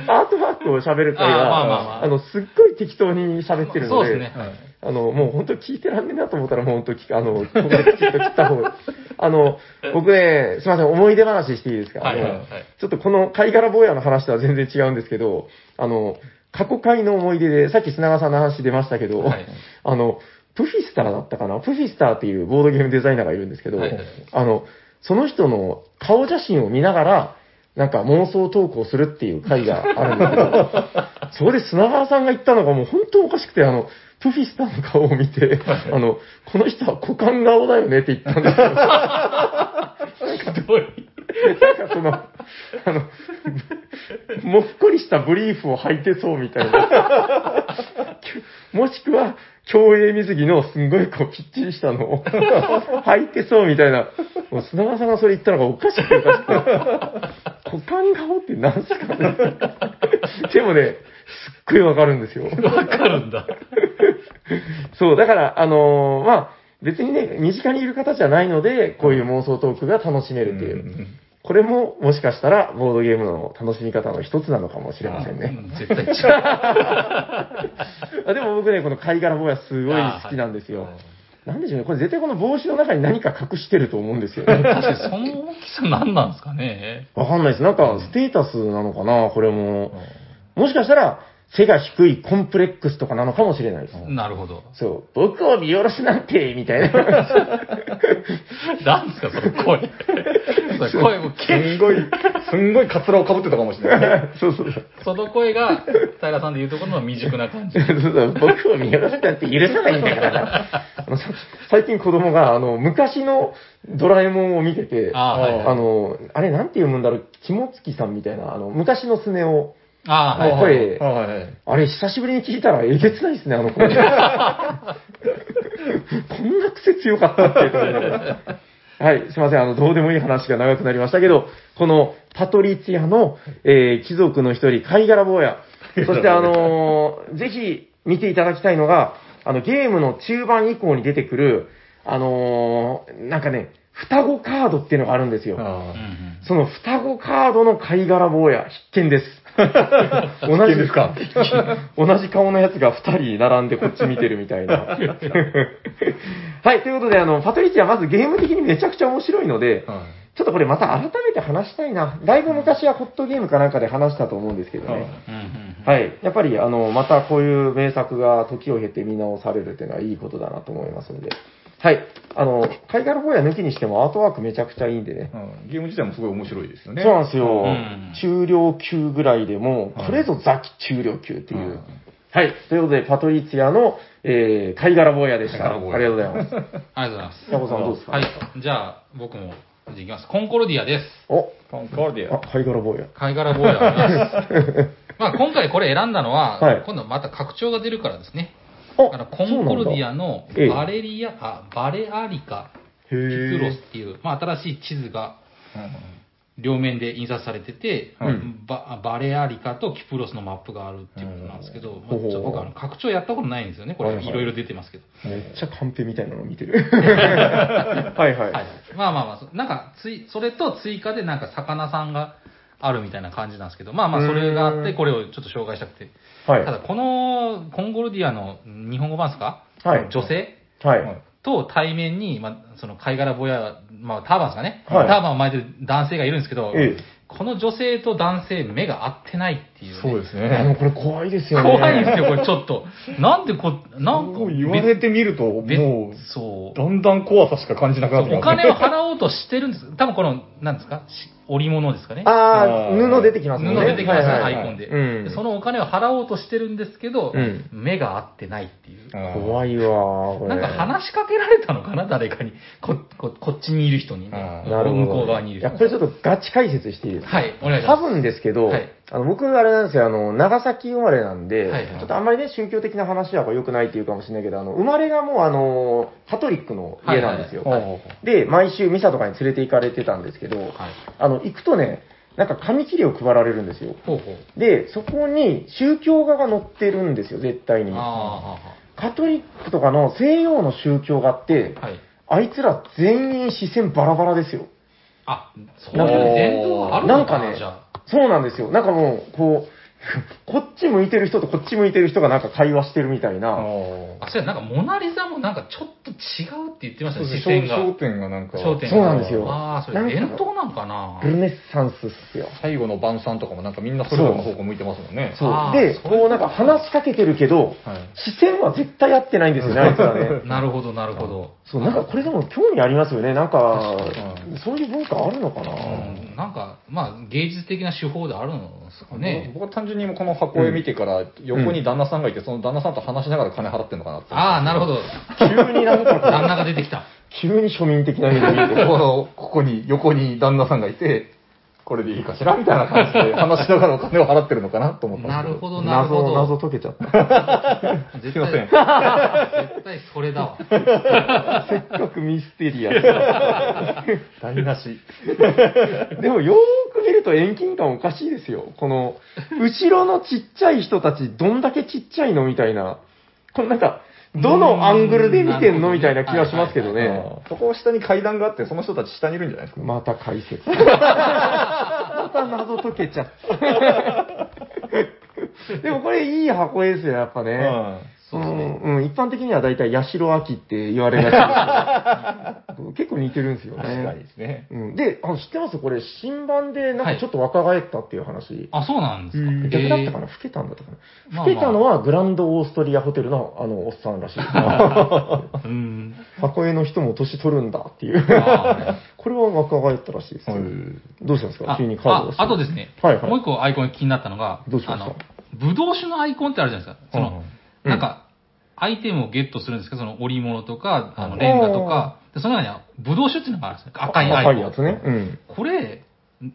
アートワークを喋る会あーまあまあは、まあ。あの、すっごい適当に喋ってるので、そうですね。はい。あの、もう本当聞いてらんねえなと思ったらもう本当あの、ここできちっと切った方。が。あの、僕ね、すいません、思い出話していいですか、はいはいはい。あのちょっとこの貝殻坊やの話とは全然違うんですけど、あの、過去回の思い出で、さっき砂川さんの話出ましたけど、はい。(laughs) あの、プフィスターだったかな？プフィスターっていうボードゲームデザイナーがいるんですけど、はい。はいあの、その人の顔写真を見ながら、なんか妄想トークをするっていう回があるんですけど、(laughs) そこで砂川さんが言ったのがもう本当おかしくて、あの、プフィスターの顔を見て、あの、この人は股間顔だよねって言ったんですよ。(laughs) どういうなんかその、あの、もっこりしたブリーフを履いてそうみたいな。もしくは、競泳水着のすんごいこうきっちりしたのを履いてそうみたいな。もう砂川さんがそれ言ったのがおかしくておかしくて。股間顔って何すかね。でもね、すっごいわかるんですよ。わかるんだ。そう、だから、あのーまあ、別にね、身近にいる方じゃないので、こういう妄想トークが楽しめるっていう。うんこれも、もしかしたら、ボードゲームの楽しみ方の一つなのかもしれませんね。うん絶対違う。(laughs) あでも僕ね、この貝殻坊やすごい好きなんですよ。なんでしょうね、これ絶対この帽子の中に何か隠してると思うんですよね。(laughs) 確かにその大きさ何なんですかね。わかんないです。なんか、ステータスなのかな、これも。もしかしたら、背が低いコンプレックスとかなのかもしれないです。なるほど。そう、僕を見下ろすなんて、みたいな。(laughs) 何ですか、その声。その声もすんごい、すんごいカツラをかぶってたかもしれない。(laughs) そうそうそう。その声が、平さんで言うところの未熟な感じ。そうそう僕を見下ろすなんて許さないんだから (laughs) な。最近子供が、あの、昔のドラえもんを見てて、あはいはいあの、あれなんて読むんだろう、肝月さんみたいな、あの、昔のスネ夫。ああ、はい。はい声はいはい。あれ、久しぶりに聞いたらえげつないですね、あの声。(laughs) こんな癖強かったっていながらはい、すいません、あの、どうでもいい話が長くなりましたけど、このパトリツィアの、えー貴族の一人、貝殻坊や。そして、あのー (laughs) ぜひ見ていただきたいのが、あの、ゲームの中盤以降に出てくる、あのーなんかね、双子カードっていうのがあるんですよ。その双子カードの貝殻坊や、必見です。(laughs) 同必見ですか？(laughs) 同じ顔のやつが2人並んでこっち見てるみたいな。(laughs) はい、ということで、あの、パトリッチはまずゲーム的にめちゃくちゃ面白いので、はいちょっとこれまた改めて話したいな。だいぶ昔はホットゲームかなんかで話したと思うんですけどね。はい。やっぱり、あの、またこういう名作が時を経て見直されるっていうのはいいことだなと思いますので。はい。あの、海外の方や抜きにしてもアートワークめちゃくちゃいいんでね。うんゲーム自体もすごい面白いですよね。そうなんですよ。うん中量級ぐらいでも、はいこれぞザキ中量級っていう。うんはい。ということで、パトリツィアの、えー、貝殻坊やでした。あ貝りが殻坊やとうございます。ありがとうございます。ヤコさんどうですか？はい。じゃあ、僕も、じゃあいきます。コンコルディアです。お、コンコルディあア。、貝殻坊や。貝殻坊やです。(laughs) まあ、今回これ選んだのは、はい今度また拡張が出るからですね。ああのコンコルディアのええバレリア、あ、バレアリカ、へキクロスーっていう、まあ、新しい地図が両面で印刷されてて、うんババレアリカとキプロスのマップがあるっていうことなんですけど、まあほうほうちょっと僕あの拡張やったことないんですよね。これはいはいいろいろ出てますけど。めっちゃカンペみたいなの見てる。(laughs) はいはい。はい。まあまあまあ、なんかつい、それと追加でなんか魚さんがあるみたいな感じなんですけど、まあまあそれがあって、これをちょっと紹介したくて。はい。ただこのコンゴルディアの日本語版ですか？はい女性？はい。はいと対面に、まあ、その貝殻ぼや、まあ、ターバンですかね、はいターバンを巻いてる男性がいるんですけど、ええこの女性と男性、目が合ってないっていう、ね。そうですあの、ね。これ怖いですよね。怖いんですよ、これちょっと。なんでこ、なんか言われてみると、別もう、そう。だんだん怖さしか感じなくなってきお金を払おうとしてるんです。多分この、なんですか？し織物ですかね。ああ布出てきますね。布出てきますね、はいはいアイコンで、うんでそのお金を払おうとしてるんですけど、うん目が合ってないっていう。怖いわー、これ。なんか話しかけられたのかな、誰かに。こここっちにいる人にね。なるほど。向こう側にいる人これちょっとガチ解説していいですか？はい、お願いします。多分ですけど、はいあの僕、あれなんですよ、あの、長崎生まれなんで、はいはいちょっとあんまりね、宗教的な話は良くないっていうかもしれないけど、あの、生まれがもう、あの、カトリックの家なんですよ。はいはいはいで、毎週ミサとかに連れて行かれてたんですけど、はい。あの、行くとね、なんか紙切れを配られるんですよ。ほうほう。で、そこに宗教画が載ってるんですよ、絶対に。あカトリックとかの西洋の宗教画って、あ、はい。あいつら全員視線バラバラですよ。あ、そういう伝統があるのかな、なんかねじゃあ。そうなんですよ。なんかもう、こう、(laughs) こっち向いてる人とこっち向いてる人がなんか会話してるみたいな。ああ、そうや、なんかモナリザもなんかちょっと違うって言ってましたね、視線が。焦点がなんか、焦点がそうなんですよああ、それ伝統なんかなルネッサンスっすよ。最後の晩餐とかもなんかみんなそれぞれの方向向いてますもんね。そうで、こうなんか話しかけてるけど、はい視線は絶対合ってないんですよね、(laughs) あいつらね。(laughs) なるほど、なるほど。そう、なんかこれでも興味ありますよね。なんかう、そういう文化あるのかな、うん、なんか、まあ、芸術的な手法であるんですかね。僕は単純にこの箱絵見てから、横に旦那さんがいて、その旦那さんと話しながら金払ってんのかなって。ああ、なるほど。急になんか (laughs) 旦那が出てきた。(laughs) 急に庶民的な目で見て。(laughs) ここに、横に旦那さんがいて、これでいいかしら？みたいな感じで話しながらお金を払ってるのかなと思ったんですけど。なるほど、なるほ謎、ど。謎解けちゃった。絶すいません対、絶対それだわ。せっかくミステリアス。台無し。でもよーく見ると遠近感おかしいですよ。この、後ろのちっちゃい人たちどんだけちっちゃいのみたいな。このなんか、どのアングルで見てんのみたいな気がしますけどね。そこ下に階段があって、その人たち下にいるんじゃないですか？また解説。また謎解けちゃった。(laughs) でもこれいい箱絵ですよ、やっぱね。うん、うん、一般的には大体、八代秋って言われがちですけど (laughs) 結構似てるんですよ。ね。確かにですね。うん、で、あの知ってます？これ、新版でなんかちょっと若返ったっていう話。あ、そうなんですか。うん。逆だったかへな老けたんだったかな、まあまあ。老けたのはグランドオーストリアホテルのあのおっさんらしい。(laughs) うん。箱絵の人も年取るんだっていう。あ (laughs) これは若返ったらしいですよ、どうしたんですか？あ急にカードあを。出してあとですね、はいはい。もう一個アイコン気になったのが、どうしましたあの、ブドウ酒のアイコンってあるじゃないですか。その、うんなんか、アイテムをゲットするんですけど、その織物とか、あの、うんレンガとか、でその中には、ブドウ酒っていうのがあるんですね。赤いアイコン。赤いやつね。うん。これ、ん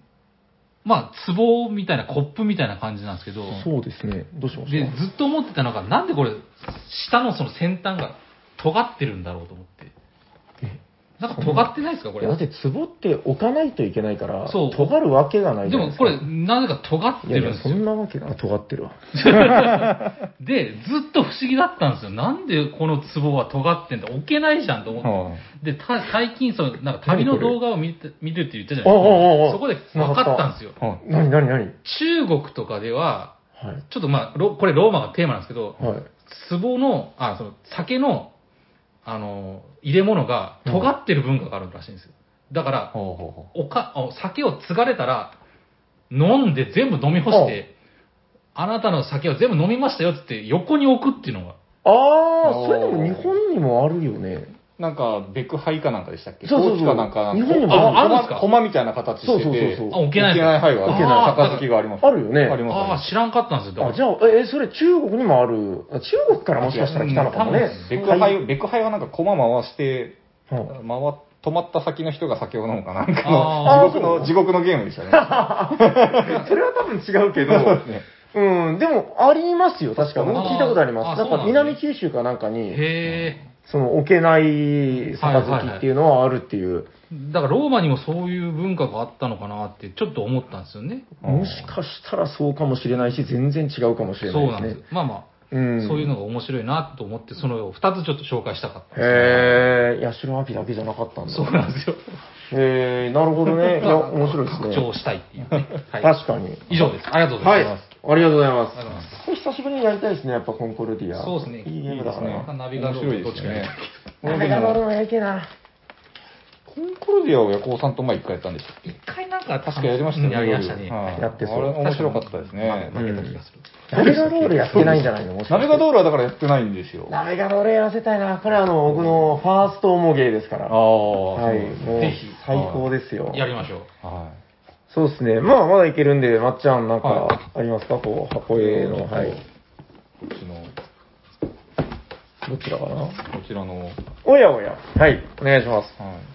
まあ、壺みたいな、コップみたいな感じなんですけど、そうですね。どうしましで、たずっと思ってたのが、なんでこれ、下のその先端が尖ってるんだろうと思って。なんか尖ってないですか、これ？いや。だって、壺って置かないといけないから、そう尖るわけがないじゃないですか。でもこれ、なぜか尖っていやいや、そるんですよ。んなわけが、尖ってるわ。(laughs) (laughs) で、ずっと不思議だったんですよ。なんでこの壺は尖ってんだ置けないじゃんと思って。で、た最近、その、なんか旅の動画を見て見るって言ったじゃないですか。そこで分かったんですよ。はいなになになに中国とかでは、はい。ちょっとまあ、ロこれローマがテーマなんですけど、はい。壺の、あ、その、酒のあの、入れ物が尖ってる文化があるらしいんですよ。だから、ほうほうほおか、お酒を継がれたら、飲んで全部飲み干して、あなたの酒を全部飲みましたよって言って横に置くっていうのが。ああ、おーそれでも日本にもあるよね。うなんか、ベクハイかなんかでしたっけ？そうそうそう高知かなんか、日本にもああるんですか？コマみたいな形してて、そうそうそうそうあ、置けないですか置けない灰が置けない杯があります。あるよねあります。ああ、知らんかったんですよ。あ、じゃあ、え、それ中国にもある。あ中国からもしかしたら来たのかもね。ベクハイ、ベクハイはなんかコマ回して、はい回止まった先の人が酒を飲むかなんかあの地獄の、地獄のゲームでしたね。(laughs) それは多分違うけど、そうん、でもありますよ、確か。僕聞いたことあります。なんかあそうなんですね南九州かなんかに、へえ。その置けない杯っていうのはあるっていう。だからローマにもそういう文化があったのかなってちょっと思ったんですよね。もしかしたらそうかもしれないし、全然違うかもしれそうなですね。ないんです。まあまあ、うんそういうのが面白いなと思って、その二つちょっと紹介したかったへえ、八代亜紀だけじゃなかったんだ。そうなんですよ。へえ、なるほどね。いや、面白いですね。拡張したいっていうね。はい。確かに。以上です。ありがとうござはいい。まあす。りがとうございます。ありがとうございますこれ久しぶりにやりたいですね、やっぱコンコルディア。そうですねいいゲームだからいいですな。ナビガード面白いですね。ナビガドールもやりてえな。コンコルディアをヤコウさんと前一回やったんでしたっけ？一回なんか確かやりましたね。やりましたね。はいやってそうあれ面白かったですね。負けた気がする。ナビガドールやってないんじゃないの？ナビガドールはだからやってないんですよ。ナビガドールやらせたいな。これあの、僕のファーストモゲーですから。ああ、はい。もうぜひ最高ですよ。やりましょう。はそうですね。まあ、まだいけるんで、まっちゃんなんはかありますか？こう、箱絵の、はい。い。こっちの、どちらかな？こちらの、はい、おやおや。はい。お願いします。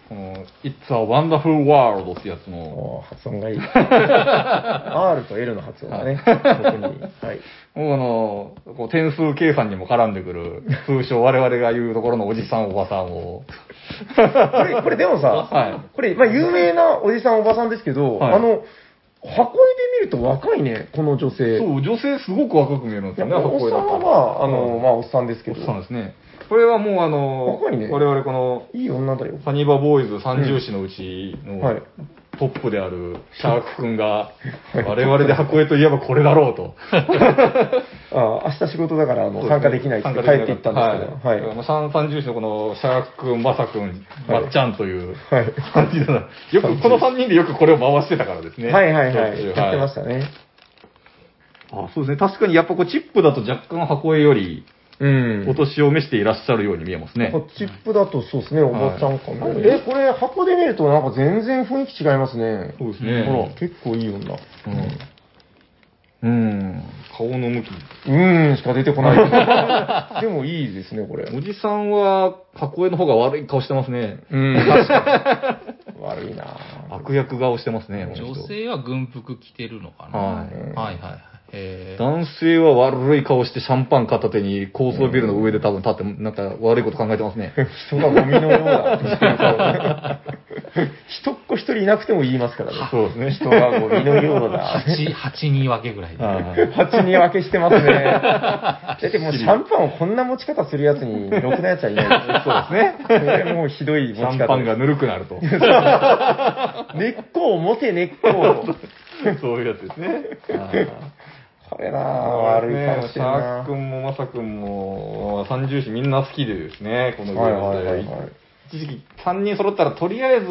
この、It's a Wonderful World ってやつの、おー発音がいい。(laughs) R と L の発音がね。特に。はい。もうあの、こう点数計算にも絡んでくる、通称我々が言うところのおじさんおばさんを、これ、これでもさ、はい。これ、まあ、有名なおじさんおばさんですけど、はい。あの、箱絵で見ると若いね、この女性。そう、女性すごく若く見えるんですよね、いやおっさんはまあ、あの、まあ、おっさんですけど、そうですね。これはもうあの、ね。我々この、いい女だよ。サニバボーイズ三重士のうちの、はいトップであるシャーク君が、我々で箱絵といえばこれだろうと。(laughs) あ明日仕事だから、あの、参加できないって帰っていったんですけど、はい。はい。はい、三三重士のこの、シャーク君、マサ君、まっちゃんという、はい。感じだな。よく、この3人でよくこれを回してたからですね。はいはいはい。やってましたね。あ、そうですね。確かにやっぱこう、チップだと若干箱絵より、うん。お年を召していらっしゃるように見えますね。チップだとそうですね、おばちゃんかな。はいえ、これ箱で見るとなんか全然雰囲気違いますね。そうですね。ほら、結構いい女。うん。うん。顔の向き。うーんしか出てこない。(laughs) でもいいですね、これ。おじさんは、箱絵の方が悪い顔してますね。うん、確かに。(laughs) 悪いなぁ悪役顔してますね、この女人性は軍服着てるのかな。はいはいはいはい。男性は悪い顔してシャンパン片手に高層ビルの上で多分立って、なんか悪いこと考えてますね。(laughs) 人がゴミのようだ人っ子一人いなくても言いますからね。そうですね。人がゴミのようだ。八、八人分けぐらい八に分けしてますね。(laughs) だってもうシャンパンをこんな持ち方するやつに、ろくなやつはいないですそうですね。それもうひどい持ちシャン方パンがぬるくなると。(laughs) 根っこを持て根っこを。そういうやつですね。これなぁ、悪い顔してシるなャーク君もマサ君も、三重士みんな好きでですね、このゲはいームで。はいはいはい。一時期3人揃ったらとりあえず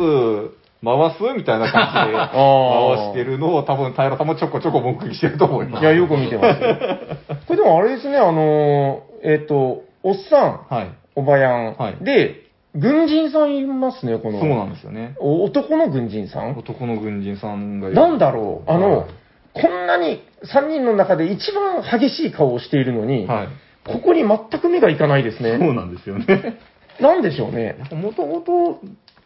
回すみたいな感じでー (laughs) 回してるのを多分平さんもちょこちょこ目撃してると思います。いや、よく見てますよ。(laughs) これでもあれですね、あのー、えっ、と、おっさん、はい。おばやん、はいで、軍人さんいますね、この。そうなんですよね。お男の軍人さん？男の軍人さんがいるなんだろう？あの、はいこんなに3人の中で一番激しい顔をしているのに、はい。ここに全く目がいかないですね。そうなんですよね。(laughs) なんでしょうね。もともと、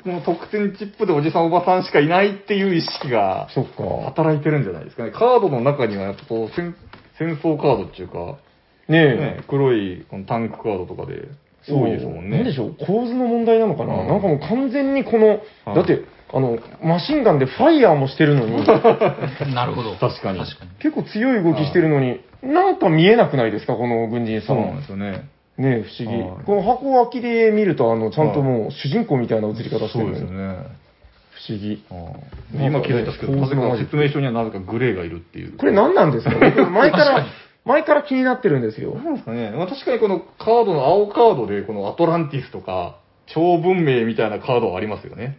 この得点チップでおじさんおばさんしかいないっていう意識がそっか。働いてるんじゃないですかね。カードの中にはやっぱこう戦戦争カードっていうか、ねえ。ね、黒いこのタンクカードとかで多いですもんね。なんでしょう、構図の問題なのかな、うんなんかもう完全にこの、はいだって、あの、マシンガンでファイヤーもしてるのに、(laughs) なるほど。確かに確かに。結構強い動きしてるのに、なんか見えなくないですか、この軍人さ。そうんなんですよね。ねえ、不思議。はいこの箱脇で見ると、あの、ちゃんともう主人公みたいな映り方してそうですよね。不思議。今気づいたんですけど、なぜか説明書にはなぜかグレーがいるっていう。これ何なんですか僕 (laughs) 前から前から気になってるんですよ。なんですかね。まあ、確かにこのカードの青カードで、このアトランティスとか、超文明みたいなカードはありますよね。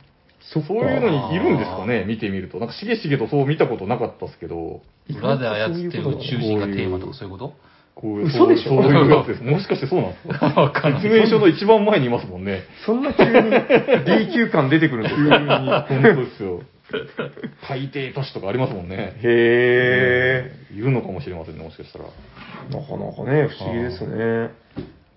そそういうのにいるんですかね、見てみると。なんかしげしげとそう見たことなかったですけど、裏で操ってる宇宙人がテーマとかそういうこと？こういう、嘘でしょ？そういうやつです。もしかしてそうなんですか？わかんない説明書の一番前にいますもんね。そんな急に D 級感出てくるんです急に、よ。(laughs) 本当ですよ。海底都市とかありますもんね。へいるのかもしれませんね、もしかしたら。ー。なかなかね、不思議ですね。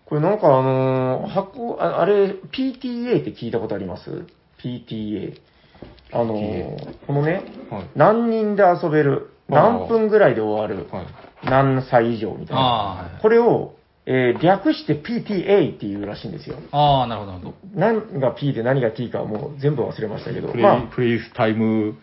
これなんかあのー箱、ああれ、PTA って聞いたことあります？?PTA。あのーこのね、はい。何人で遊べる、何分ぐらいで終わる、はい。何歳以上みたいな。あーはいこれを、えー略して PTA っていうらしいんですよ。ああ、なるほど、なるほど。何が P で何が T かはもう全部忘れましたけど。プレイ、まあ、プレイスタイム、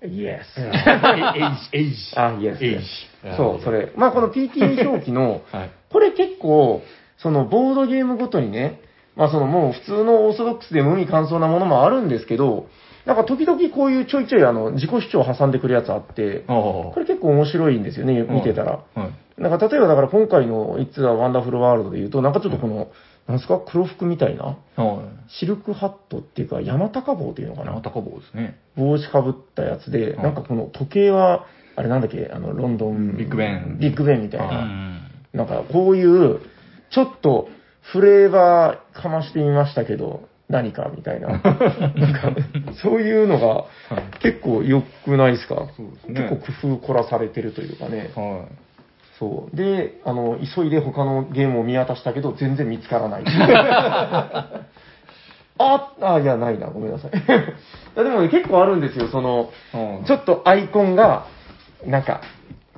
Yes. (laughs) age、age。あ、Yes. エイ yes ジ。そう、そ。れ。まあ、この PTA 表記の、はい。これ結構、そのボードゲームごとにね、まあそのもう普通のオーソドックスで無味乾燥なものもあるんですけど、なんか時々こういうちょいちょいあの自己主張を挟んでくるやつあって。これ結構面白いんですよね、見てたら。はい。なんか例えばだから今回の It's a Wonderful World で言うと、なんかちょっとこの、なんすか黒服みたいな、はい。シルクハットっていうか山高帽っていうのかな？山高帽ですね。帽子かぶったやつで、はいなんかこの時計は、あれなんだっけ、あの、ロンドン。ビッグベンビッグベンみたいな。ん。なんかこういう、ちょっとフレーバーかましてみましたけど、何かみたいな。(laughs) なんか、そういうのが結構良くないですか？そうですね結構工夫凝らされてるというかね。はそう。で、あの、急いで他のゲームを見渡したけど、全然見つからない。(laughs) (laughs) あ、あ、いや、ないな。ごめんなさい。でもね、結構あるんですよ。その、い。はいちょっとアイコンが、なんか、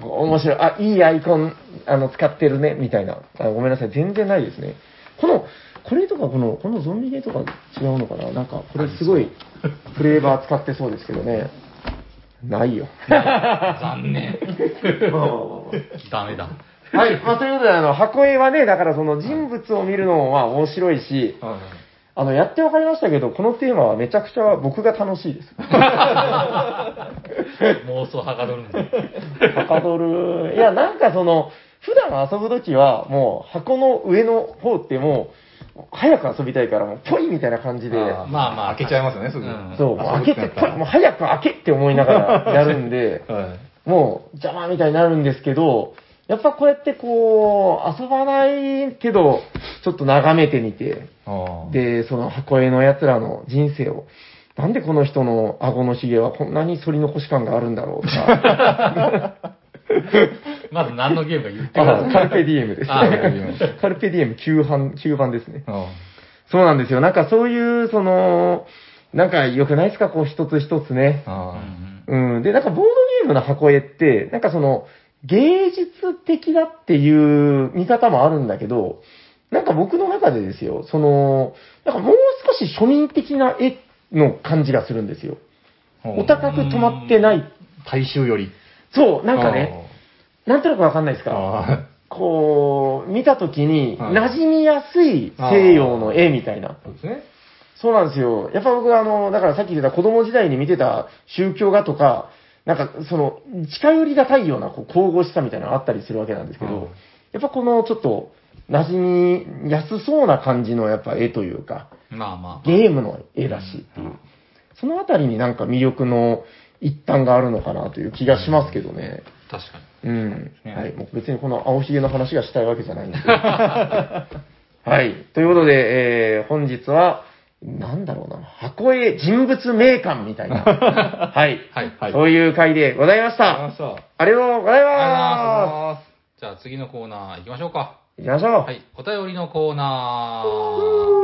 面白い。あ、いいアイコン、あの、使ってるね、みたいな。あごめんなさい。全然ないですね。この、これとか、この、このゾンビゲーとか違うのかな？なんか、これすごい、フレーバー使ってそうですけどね。ないよ。残念。ダメだ。はい。まあ、ということで、あの、箱絵はね、だからその人物を見るのもまあ面白いし、はいあの、やってわかりましたけど、このテーマはめちゃくちゃ僕が楽しいです。(laughs) 妄想はかどるんで。はかどる。いや、なんかその、普段遊ぶときは、もう箱の上の方ってもう、早く遊びたいから、もう、ポイみたいな感じで、まあまあ開けちゃいますよね、すぐ。うんそう、もう開けて、ポイ、もう早く開けって思いながらやるんで、(laughs) はい。もう邪魔みたいになるんですけど、やっぱこうやってこう、遊ばないけど、ちょっと眺めてみて。で、その箱絵の奴らの人生を、なんでこの人の顎のひげはこんなに反り残し感があるんだろうとか、(laughs) (laughs) まず何のゲームか言ってください。あカルペディエムです。あカルペディエムカルペディエム9番、9番ですね。あそうなんですよ。なんかそういう、その、なんか良くないですか？こう一つ一つね。うんうん。で、なんかボードゲームの箱絵って、なんかその、芸術的だっていう見方もあるんだけど、なんか僕の中でですよ、その、なんかもう少し庶民的な絵の感じがするんですよ。あ。お高く止まってない。大衆より。そう、なんかね、なんとなくわかんないですかあこう、見たときに、はい馴染みやすい西洋の絵みたいなあ。。そうですね。そうなんですよ。やっぱ僕はあの、だからさっき言ってた子供時代に見てた宗教画とか、なんかその、近寄りがたいようなこう神々しさみたいなのがあったりするわけなんですけど、うんやっぱこのちょっと、馴染みやすそうな感じのやっぱ絵というか、まあまあ。ゲームの絵らしいっていう。そのあたりになんか魅力の一端があるのかなという気がしますけどね。確かうん。ねはい。もう別にこの青ひげの話がしたいわけじゃないんですけど。(laughs) はい。ということで、えー、本日は、なんだろうな、箱絵人物名鑑みたいな。(laughs) はい。はいはいそういう回でございましありがとうございた。ました。ありがとうございあまあじゃあ次のコーナー行きましょうか。す。行きましょう。はい。お便りのコーナー。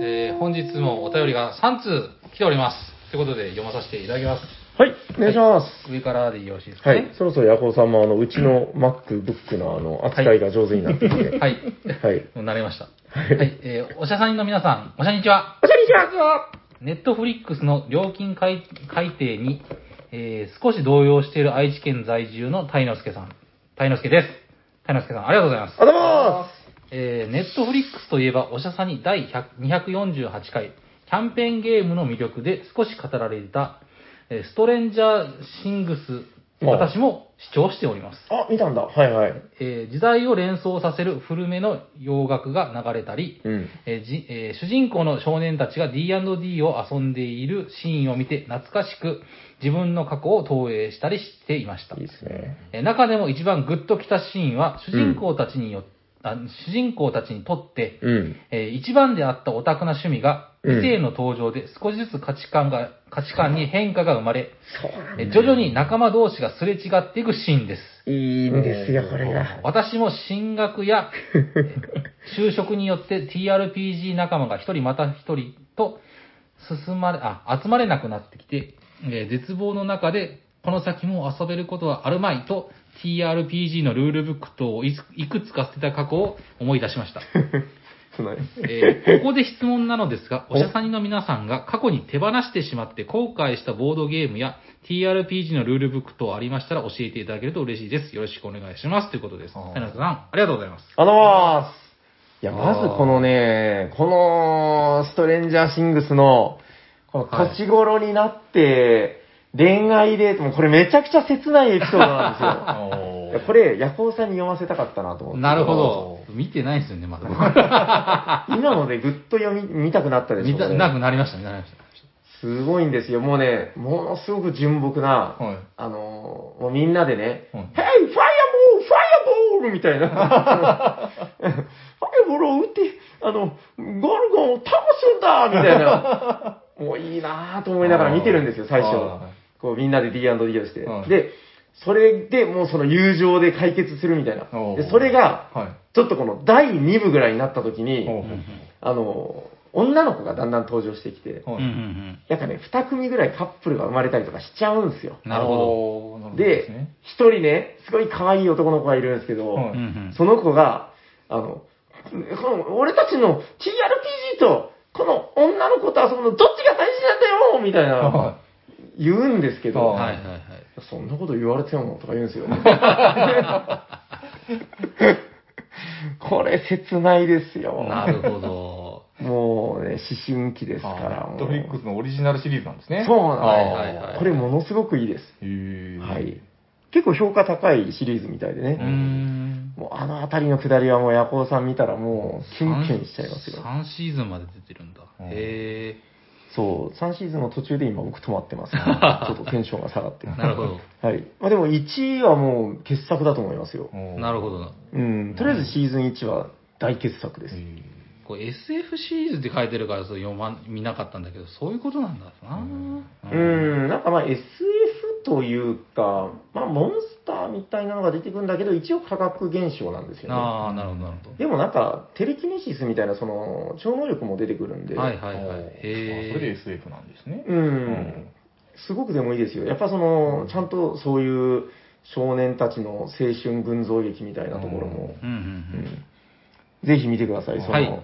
えー、本日もお便りが3通来ております。ということで読まさせていただきます。はい。お願いします。上からでよろしいですかね？はい。。そろそろヤコウさんも、あの、うちの MacBook の、あの、扱いが上手になってきて。はい。はい。もう慣れました。はいはい。えー、おしゃさんの皆さん、おしゃにちは。おしゃにちはネットフリックスの料金改改定に、えー少し動揺している愛知県在住のタイノスケさん。タイノスケです。タイノスケさん、ありがとうございます。ありがとうございます。えーネットフリックスといえば、おしゃさに第100 248回、キャンペーンゲームの魅力で少し語られた、えーストレンジャーシングス私も視聴しております。あ、見たんだ。はいはい。えー時代を連想させる古めの洋楽が流れたり、うん。えーじえー主人公の少年たちが D&D を遊んでいるシーンを見て懐かしく自分の過去を投影したりしていましたいい。ですね。えー中でも一番グッときたシーンは主人公たちによ、あ主人公たちにとって、うん。えー一番であったオタクな趣味が性の登場で少しずつ価値観が、価値観に変化が生まれ、徐々に仲間同士がすれ違っていくシーンです。いいんですよ、これが。私も進学やえー (laughs) 就職によって TRPG 仲間が一人また一人と進まれ、あ、集まれなくなってきて、えー絶望の中でこの先も遊べることはあるまいと TRPG のルールブック等をいくつか捨てた過去を思い出しました。(laughs) そのえーここで質問なのですが、おしゃさにの皆さんが過去に手放してしまって後悔したボードゲームや TRPG のルールブック等ありましたら教えていただけると嬉しいです。よろしくお願いします。ということです。あー谷中さん、ありがとうございます。あのまーす。いや、まずこのね、このストレンジャーシングスの、このはい年頃になって、恋愛で、もうこれめちゃくちゃ切ないエピソードなんですよ。(laughs) いやこれ、ヤコウさんに読ませたかったなと思って。なるほど。見てないですよね、まだ。(laughs) 今のでぐっと読み、見たくなったでしょ見た、くなりました、なりました。すごいんですよ。もうね、ものすごく純朴な、はいあのーもうみんなでね、はい Hey, fireball, fireball! みたいな。(laughs) (laughs) ファイアボールを撃って、あの、ゴルゴンを倒すんだみたいな。もういいなぁと思いながら見てるんですよ、最初あ。こうみんなで D&D をしてはい。で、それでもうその友情で解決するみたいな。で、それが、はい。ちょっとこの第2部ぐらいになった時に、あの、女の子がだんだん登場してきて。なんかね、2組ぐらいカップルが生まれたりとかしちゃうんですよ。なるほど。ですでね。、一人ね、すごい可愛い男の子がいるんですけど、その子が、あの、この俺たちの TRPG と、この女の子と遊ぶのどっちが大事なんだよみたいな、は言うんですけど、ははいはいはい。そんなこと言われてもとか言うんですよ。(laughs) これ切ないですよ。なるほど。もうね、思春期ですかあら。ネットフリックスのオリジナルシリーズなんですね。そうなんですこれものすごくいいです。はい。結構評価高いシリーズみたいでね。ん。もうあのあたりのくだりはもうヤコウさん見たらもうキュンキュンしちゃいますよ。3シーズンまで出てるんだ。うんへそう、3シーズンの途中で今僕止まってます、(laughs) ちょっとテンションが下がってるえ。。なるほど。はい。まあでも1位はもう傑作だと思いますよ。なるほどな。うん。とりあえずシーズン1は大傑作です。これ SF シリーズって書いてるからそう読ま見なかったんだけど、そういうことなんだな。う。ん、なんかまあ SF というか、まあモンスターみたいなのが出てくるんだけど、一応科学現象なんですよね。ああ、なるほど、なるほでもなんか、テレキネシスみたいな、その、超能力も出てくるんで、ど。はいはいはい。あへそれでえ。SF なんですね。うん、すごくでもいいですよ。やっぱその、ちゃんとそういう少年たちの青春群像劇みたいなところも、うんうんうんぜひ見てください。その、はい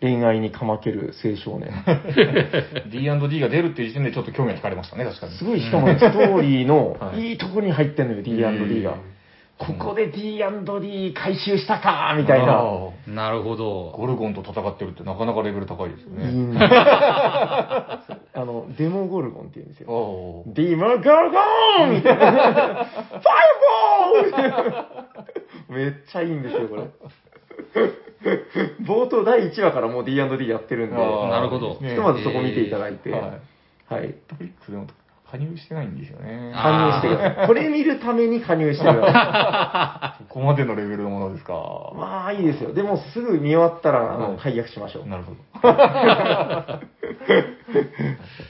恋愛にかまける青少年。(laughs) D&D が出るっていう時点でちょっと興味が惹かれましたね、確かに。すごい、しかもね、(laughs) ストーリーのはいいいところに入ってんのよ、D&D が。ここで D&D 回収したかみたいな。なるほど。ゴルゴンと戦ってるってなかなかレベル高いですよね。いいん (laughs) あの、デモゴルゴンって言うんですよ。ディモゴルゴーンみたいな。ファイアボールめっちゃいいんですよ、これ。(laughs) 冒頭第1話からもう D&D やってるんで、あーなるほどねひとまずそこ見ていただいて、はい。トフリックスでも加入してないんですよね。あ加入してください。(laughs) これ見るために加入してくださ (laughs) ここまでのレベルのものですか。い。まあいいですよ。でもすぐ見終わったら、あの、はい解約しましょう。なるほど。は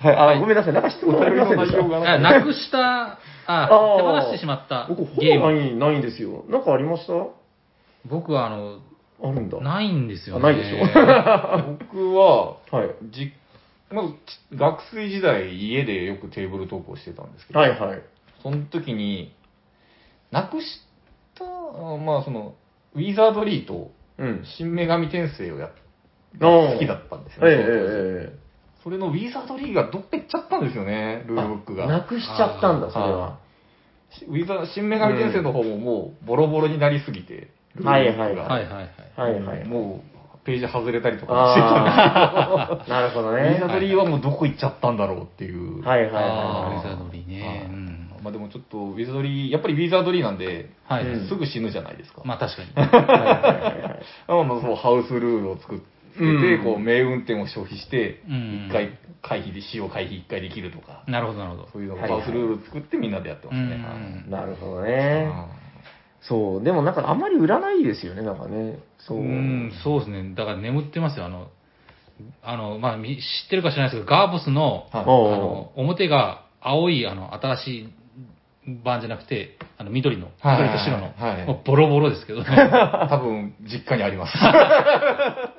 い、あ、ごめんなさい。なんか質問ありませんでしたなくした、あ、手放してしまった僕、ゲーム。本ないないんですよ。なんかありました？僕はあの、あるんだ。ないんですよね。あないでしょ (laughs) 僕は、はい。じまずち学生時代家でよくテーブルトークをしてたんですけど、はいはい。その時に、なくした、あまあその、ウィザードリーとうん。新女神転生をやっ好きだったんですよええね。その当時ええそれのウィザードリーがどっか行っちゃったんですよね、ルールブックが。なくしちゃったんだ、それは。ウィザー新女神転生の方ももうボロボロになりすぎて、ルールがはいはいはいはい。はいはい。もうページ外れたりとかしてたんですなるほどねウィザ。ードリーはもうどこ行っちゃったんだろうっていう。はいはいはいウィザードリーね。うん。まあでもちょっと、ウィザードリー、やっぱりウィザードリーなんで、はい。うんすぐ死ぬじゃないですか。まあ確かに。はいはいはいはいあまあそう、ハウスルールを作って、うんこう、名運転を消費して、うん一回回避で、死を回避一回できるとか、なるほど、なるほど。そういうのをハウスルールを作ってみんなでやってますね。うんなるほどはいね。そう、でもなんかあんまり売らないですよね、なんかね。そうう。ん、そうですね。だから眠ってますよ。あの、あの、まあ、み知ってるか知らないですけど、ガーブスの、はいあおうの、表が青い、あの、新しい版じゃなくて、あの、緑の、はい緑と白の、はいはいもうボロボロですけど、(laughs) 多分、実家にあります。(laughs)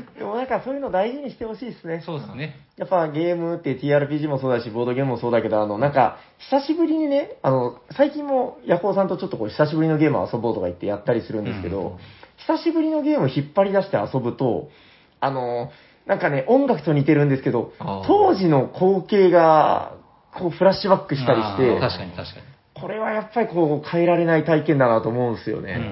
(laughs) でもなんかそういうの大事にしてほしいですね。そうですね。やっぱゲームって TRPG もそうだし、ボードゲームもそうだけど、あの、なんか、久しぶりにね、あの、最近もヤコウさんとちょっとこう、久しぶりのゲームを遊ぼうとか言ってやったりするんですけど、うん久しぶりのゲームを引っ張り出して遊ぶと、あの、なんかね、音楽と似てるんですけど当時の光景が、こう、フラッシュバックしたりして、確かに確かに。これはやっぱりこう、変えられない体験だなと思うんですよね。なる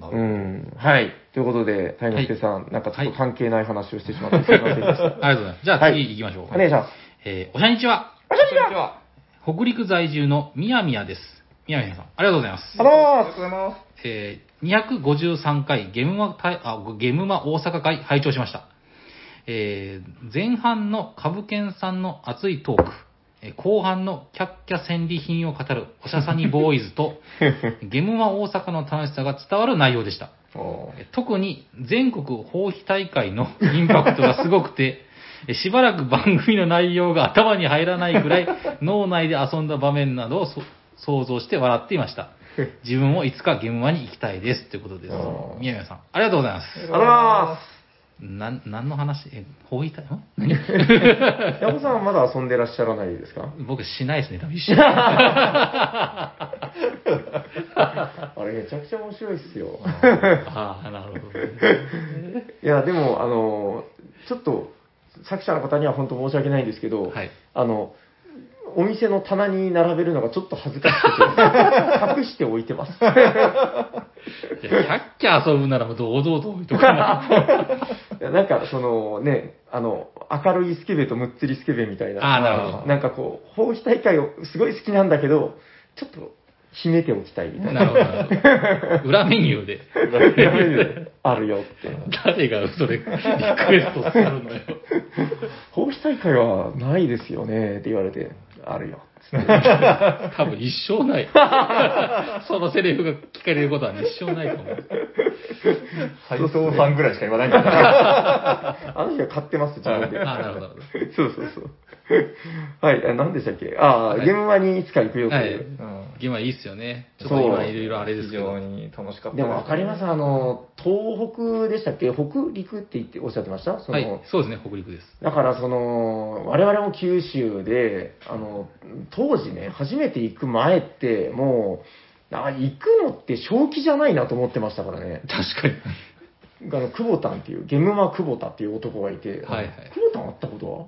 ほどうん。はい。ということで、タイムスケさん、なんかちょっと関係ない話をしてしまってすいませんでした。(laughs) ありがとうございます。じゃあはい次行きましょう。お願いします。えーおしゃにちは。こんにちは。北陸在住のみやみやです。みやみやさん、ありがとうございます。ありがとうございます。えー253回ゲームマ大あゲームマ大阪会拝聴しました。えー前半の株券さんの熱いトーク、えー後半のキャッキャ戦利品を語るおしゃさにボーイズと、(laughs) ゲームマ大阪の楽しさが伝わる内容でした。特に全国放棄大会の (laughs) インパクトがすごくて、えーしばらく番組の内容が頭に入らないくらい (laughs) 脳内で遊んだ場面などをそ想像して笑っていました。(laughs) 自分もいつかゲームマに行きたいです。ということです。宮宮さん、ありがとうございます。ありがとうございます。なん、何の話？え、放棄大会ん？何 (laughs) ヤコさんはまだ遊んでらっしゃらないですか？僕しないですね、多分一緒。(laughs) (laughs) あれめちゃくちゃ面白いっすよ。ああ、なるほどね。いや、でも、あの、ちょっと、作者の方には本当申し訳ないんですけど、はいあの、お店の棚に並べるのがちょっと恥ずかしくて、隠しておいてます。いやキャッキャ遊ぶならもう堂々と置いとかないやなんか、そのね、あの、明るいスケベとむっつりスケベみたいな。あーなるほどなんかこう、放棄大会をすごい好きなんだけど、ちょっと秘めておきたいみたいな。なるほどなるほど。裏メニューで。あるよって。誰がそれリクエストするのよ。(laughs) 放棄大会はないですよねって言われて、あるよ。(laughs) 多分一生ない。(laughs) そのセリフが聞かれることは一生ないと思う。斎藤さんぐらいしか言わないんだから。(laughs) あの日は買ってます、自分で。あなるほど。そうそうそう。(laughs) はい、あ何でしたっけ？ああ、はい現場にいつか行くよとはいいう。。ゲームはいいっすよね。ちょっと今いろいろあれです非けど。常に楽しかったでもわかります、あの、東北でしたっけ？北陸って言っておっしゃってました？その、はい、そうですね、北陸です。だからその、我々も九州で、あの、当時ね、初めて行く前って、もう、あ行くのって正気じゃないなと思ってましたからね。確かに。あの、久保田っていう、ゲムマ久保田っていう男がいて、はいはい久保田会ったことは？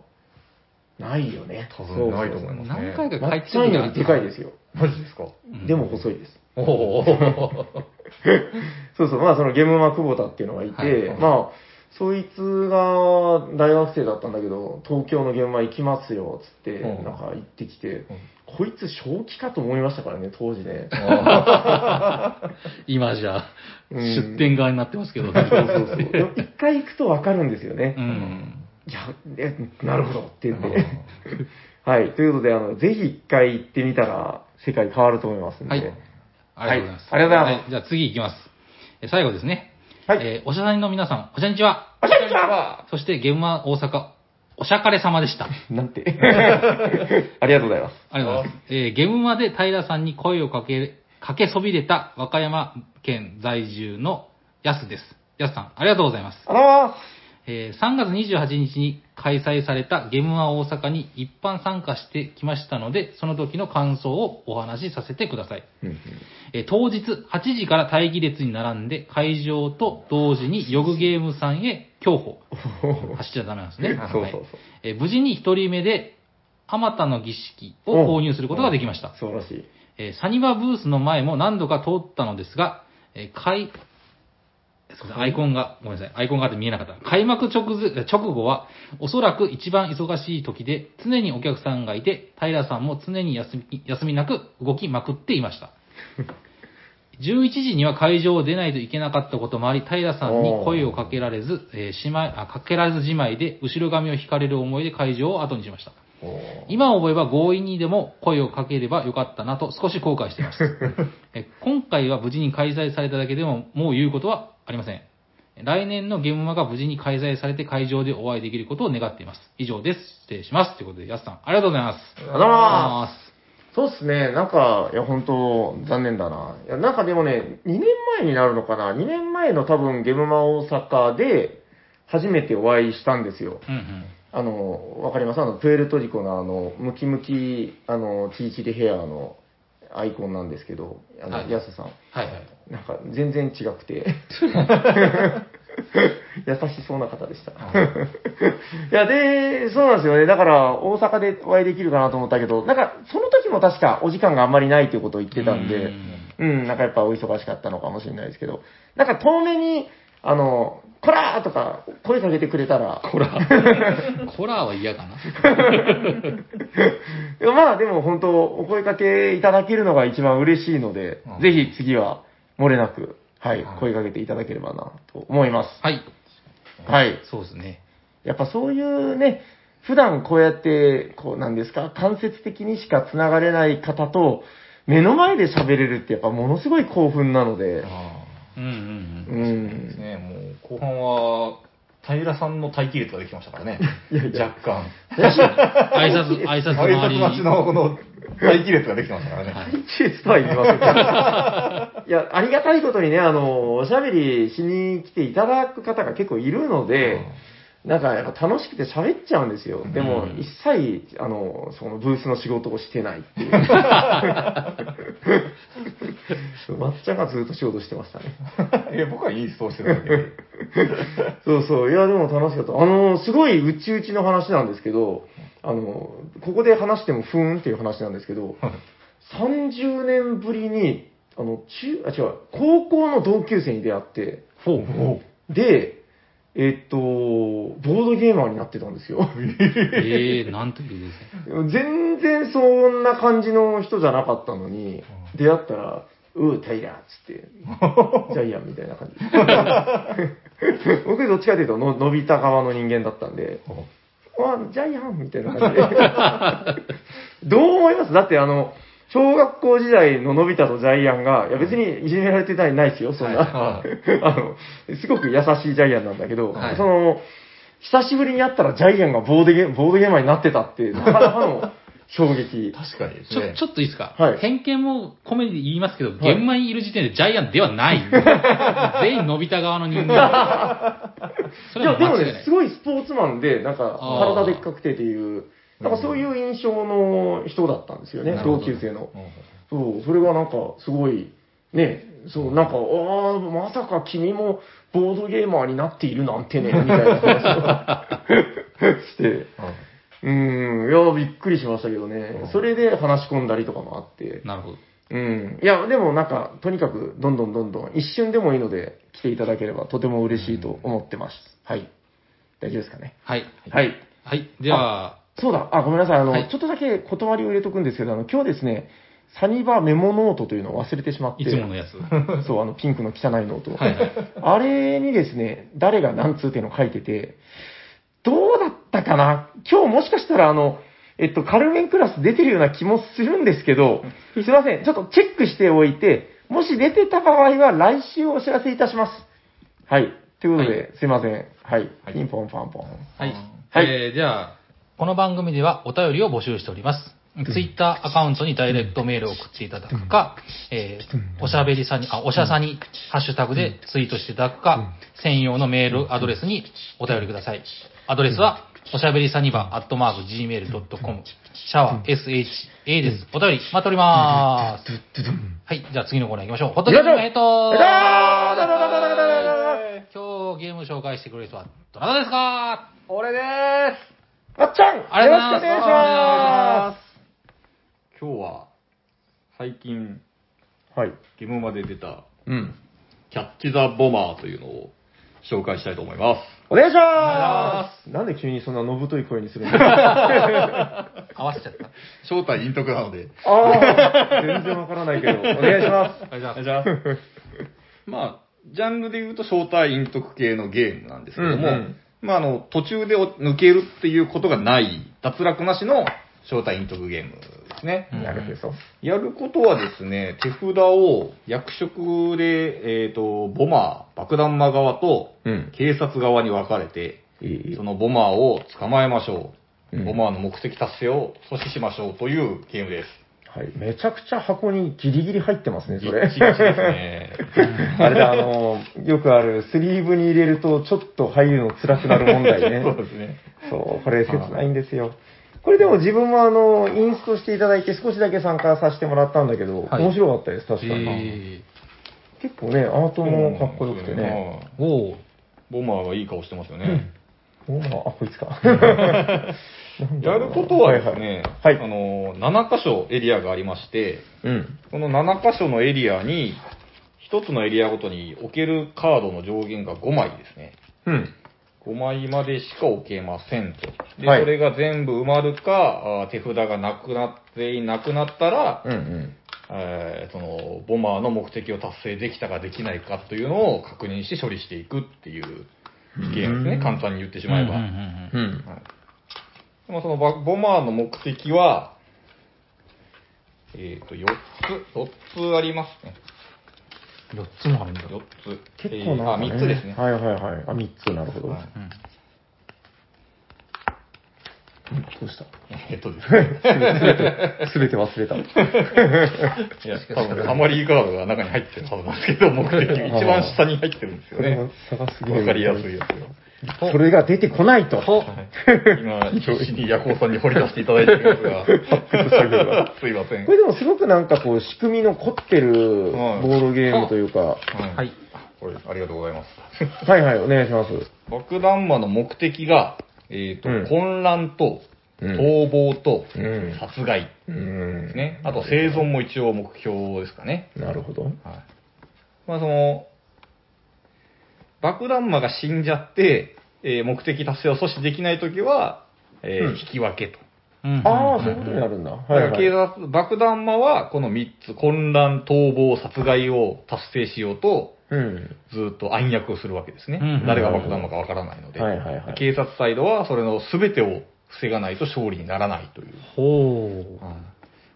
ないよね。多分ないと思います何ね。回か帰ってまっちゃんよりでかいですよ。マジですか？うんでも細いです。おお。(laughs) そうそう、まあそのゲムマ久保田っていうのがいて、はいはいまあ、そいつが大学生だったんだけど、東京のゲームマ行きますよ、つって、うんなんか行ってきて、こいつ正気かと思いましたからね、当時ね。(laughs) 今じゃ、うん出店側になってますけど。そうそうそう。一回行くとわかるんですよね。うん。いや、えなるほどって言って。(laughs) はい。ということで、あの、ぜひ一回行ってみたら、世界変わると思いますんで。はいありがとうございます。はいありがとうございますはじゃあ次行きます。え最後ですね。はいえーおしゃさんの皆さん、おしゃにちは。おしゃれちゃそして、ゲームマ大阪、おしゃかれ様でした。(laughs) なんて。(laughs) ありがとうございます。ありがとうございます。えーゲームマで平さんに声をかけ、かけそびれた和歌山県在住のやすです。やすさん、ありがとうございます。あらえー3月28日に開催されたゲームマ大阪に一般参加してきましたので、その時の感想をお話しさせてください。ー。えー当日8時から待機列に並んで会場と同時にヨグゲームさんへ競歩。走っちゃダメなんですね。(laughs) そうそうそうはいえー無事に1人目で、あまたの儀式を購入することができました。素晴らしい。えーサニバブースの前も何度か通ったのですが、えーアイコンが、ごめんなさい、アイコンがあって見えなかった。開幕直前直後は、おそらく一番忙しい時で、常にお客さんがいて、平さんも常に休み休みなく動きまくっていました。(laughs) 11時には会場を出ないといけなかったこともあり、平さんに声をかけられず、えー、姉妹あかけられずじまいで、後ろ髪を引かれる思いで会場を後にしました。今思えば強引にでも声をかければよかったなと少し後悔しています。(laughs) え今回は無事に開催されただけでももう言うことはありません。来年のゲームマが無事に開催されて会場でお会いできることを願っています。以上です。失礼します。ということで、やすさん、ありがとうございます。ありがとうございます。そうっすね、なんか、いや、本当残念だな。いや、なんかでもね、2年前になるのかな ?2 年前の多分、ゲムマ大阪で、初めてお会いしたんですよ。うんうん。あの、わかります？あの、プエルトリコのあの、ムキムキ、あの、チリチリヘアのアイコンなんですけど、あの、はいヤスさん。はいはい。なんか、全然違くて。(laughs) 優しそうな方でした。いや、で、そうなんですよね。だから、大阪でお会いできるかなと思ったけど、なんか、その時も確かお時間があんまりないということを言ってたんで、うん、なんかやっぱお忙しかったのかもしれないですけど、なんか遠目に、あの、こらーとか声かけてくれたら、コラ (laughs) コラは嫌かな。(laughs) まあでも本当、お声かけいただけるのが一番嬉しいので、うんぜひ次は漏れなく、はいはい、声かけていただければなと思います。はい。はい。そうですね。やっぱそういうね、普段こうやって、こうなんですか、間接的にしか繋がれない方と、目の前で喋れるってやっぱものすごい興奮なので、あうんうんううん。あですん。ね、もう後半は、平さんの待機列ができましたからね。いやいや若干。挨拶、挨拶挨回り。拶待ちのこの待機列ができてましたからね。はい季節とは言いませんけど。いや、ありがたいことにね、あの、おしゃべりしに来ていただく方が結構いるので、なんかやっぱ楽しくて喋っちゃうんですよ。でも、うん一切、あの、そのブースの仕事をしてないっていう。(laughs) 抹茶がずっと仕事してましたね。(laughs) いや、僕はインストールしてただけで。(laughs) そうそう。いや、でも楽しかった。あの、すごい内々の話なんですけど、あの、ここで話してもふーんっていう話なんですけど、30年ぶりに、あの、中、あ、違う、高校の同級生に出会って、ほう。で、えっと、ボードゲーマーになってたんですよ。えー、(laughs) なんというですね。全然そんな感じの人じゃなかったのに、出会ったら、うー、タイラーっつって、(laughs) ジャイアンみたいな感じ。(laughs) 僕どっちかというとの、伸びた側の人間だったんで、あ、ジャイアンみたいな感じで。どう思います？だってあの、小学校時代ののび太とジャイアンが、いや別にいじめられてないないですよ、そんな。は (laughs) あの、すごく優しいジャイアンなんだけど、はいその、久しぶりに会ったらジャイアンがボードゲボードゲーマーになってたって、なかなかの (laughs) 衝撃。確かにですちょ、ね。ちょっといいですか、はい偏見も込めて言いますけど、い現場にいる時点でジャイアンではない。(laughs) 全員伸びた側の人間。それはいや、でもね、す。ごいスポーツマンで、なんか、体でっかくてっていう、なんかそういう印象の人だったんですよね、同級生の。うんそう、それがなんか、すごい、ね、そう、なんか、ああ、まさか君もボードゲーマーになっているなんてね、みたいな話を (laughs) して、うん、いや、びっくりしましたけどね、それで話し込んだりとかもあって、なるほど。うん。いや、でもなんか、とにかく、どんどんどんどん、一瞬でもいいので、来ていただければ、とても嬉しいと思ってます。はい。大丈夫ですかね。はい。はい。はい。では、そうだ、あ、ごめんなさい。あの、はいちょっとだけ断りを入れとくんですけど、あの、今日ですね、サニバメモノートというのを忘れてしまって。いつものやつ。(laughs) そう、あの、ピンクの汚いノート。はいはいあれにですね、誰が何通っていうのを書いてて、どうだったかな？今日もしかしたらあの、えっと、カルメンクラス出てるような気もするんですけど、すいません、ちょっとチェックしておいて、もし出てた場合は来週お知らせいたします。はい。ということで、すいません。はい。ピンポンパンポン。はい。はいえー、じゃあ、この番組ではお便りを募集しております。ツイッターアカウントにダイレクトメールを送っていただくか、えー、おしゃべりさんに、あ、おしゃさにハッシュタグでツイートしていただくか、専用のメールアドレスにお便りください。アドレスは、おしゃべりサニバアットマーク gmail.com、シャワー SHA です。お便り待っております。はい、じゃあ次のコーナー行きましょう。ホットゲームヘッド今日ゲー！ム紹介してくれる人はどなたですか俺ですあっちゃんよろしくお願いします今日は、最近、はい。ゲームまで出た、うん。キャッチ・ザ・ボマーというのを紹介したいと思います。お願いしますなんで急にそんなのぶとい声にするんですか合わせちゃった。正体陰徳なので。ああ、全然わからないけど、お願いします。あじゃあ、じゃあ、まあ、ジャンルで言うと正体陰徳系のゲームなんですけども、うんうんまあ、あの、途中で抜けるっていうことがない、脱落なしの正体陰徳ゲームですね。うんやるへそ。やることはですね、手札を役職で、えっ、と、ボマー、爆弾魔側とうん。警察側に分かれて、いいいいそのボマーを捕まえましょう。うんボマーの目的達成を阻止しましょうというゲームです。はい。めちゃくちゃ箱にギリギリ入ってますね、それ。ギッチギチですね。あれだ、あの、よくある、スリーブに入れると、ちょっと入るの辛くなる問題ね。(laughs) そうですね。そう、これ切ないんですよ。これでも自分もあの、インストしていただいて少しだけ参加させてもらったんだけど、はい面白かったです、確かに。え結構ね、アートもかっこよくてね。おーボマーがいい顔してますよね。おまあ、あ、こいつか。(laughs) やることはですね、はいはいあの、7箇所エリアがありまして、うん。この7箇所のエリアに、1つのエリアごとに置けるカードの上限が5枚ですね。うん。5枚までしか置けませんと。で、はいそれが全部埋まるか、あー手札がなくなっていなくなったら、うんうん。えーその、ボマーの目的を達成できたかできないかというのを確認して処理していくっていうゲームですね。うん簡単に言ってしまえば。うんうんうん。はいでもそのバボマーの目的は、えっ、と、4つ、4つありますね。うん、4つもあるんだ。4つ。結構なねえーあ、3つですね。はいはいはい。あ、3つ、なるほど。はいうんうんどうした？えっとですね。すべて忘れた。(laughs) いや、多分サマリーカードが中に入ってるはずなんですけど、目的、一番下に入ってるんですよね。わかりやすいやつが。それが出てこないと。と、今、必死にヤコウさんに掘り出していただいていますが、すいませんこ。れでもすごくなんかこう、仕組みの凝ってるボードゲームというか、ははい。これ、ありがとうございます。はいはい、お願いします。爆弾魔の目的が、えっ、と、うん混乱と、うん逃亡と、うん殺害うんですね。あと生存も一応目標ですかね。なるほど。はい。まあその、爆弾魔が死んじゃって、えー目的達成を阻止できないときは、えーうん引き分けと。うんああ、そういうことになるんだ。だかはいはい。ら警察、爆弾魔はこの3つ、混乱、逃亡、殺害を達成しようと、うん。ずっと暗躍をするわけですね。うん誰が爆弾魔かわからないので。はいはいはい警察サイドはそれの全てを防がないと勝利にならないという。ほう。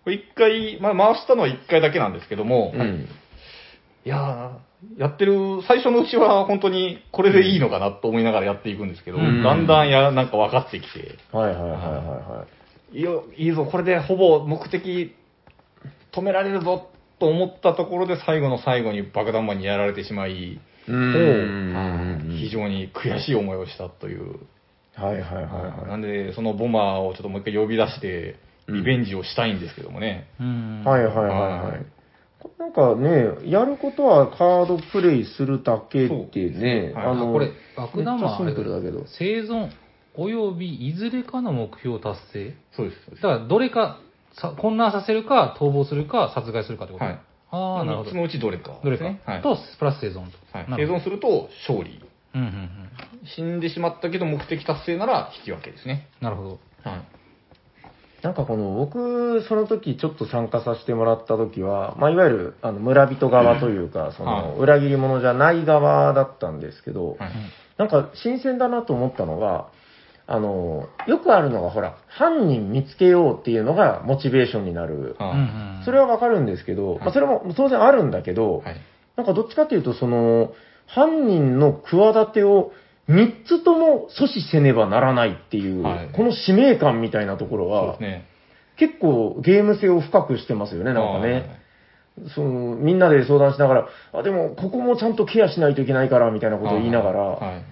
これ一回、まあ、回したのは一回だけなんですけども、うん。いやー、やってる、最初のうちは本当にこれでいいのかなと思いながらやっていくんですけど、うんだんだんや、なんか分かってきて、はいはいはいはいはいよ、いいぞ、これでほぼ目的止められるぞと思ったところで最後の最後に爆弾魔にやられてしまい、い。うん。非常に悔しい思いをしたという。はいはいはいはなんで、そのボマーをちょっともう一回呼び出して、リベンジをしたいんですけどもね。うんい。はいはいはいはい。なんかね、やることはカードプレイするだけってね、はいあこれ、爆弾魔はシンプルだけど。生存およびいずれかの目標達成？そうです。だから、どれかさ混乱させるか、逃亡するか、殺害するかってことはい。ああ、なるほど3つ。のうちどれか、どれか。はい。と、プラス生存と。生存すると勝利。うんうんうん。死んでしまったけど目的達成なら引き分けですね。なるほど。はい。なんかこの、僕、その時ちょっと参加させてもらった時は、まあ、いわゆる、あの、村人側というか、その、はい裏切り者じゃない側だったんですけど、はい。なんか新鮮だなと思ったのが、あの、よくあるのが、ほら、犯人見つけようっていうのがモチベーションになる。それはわかるんですけど、まあ、それも当然あるんだけど、はい。なんかどっちかっていうと、その、犯人の企てを3つとも阻止せねばならないっていう、はいこの使命感みたいなところはそうです、ね。結構ゲーム性を深くしてますよね、なんかね。そのみんなで相談しながら、あ、でもここもちゃんとケアしないといけないから、みたいなことを言いながら、はい。うん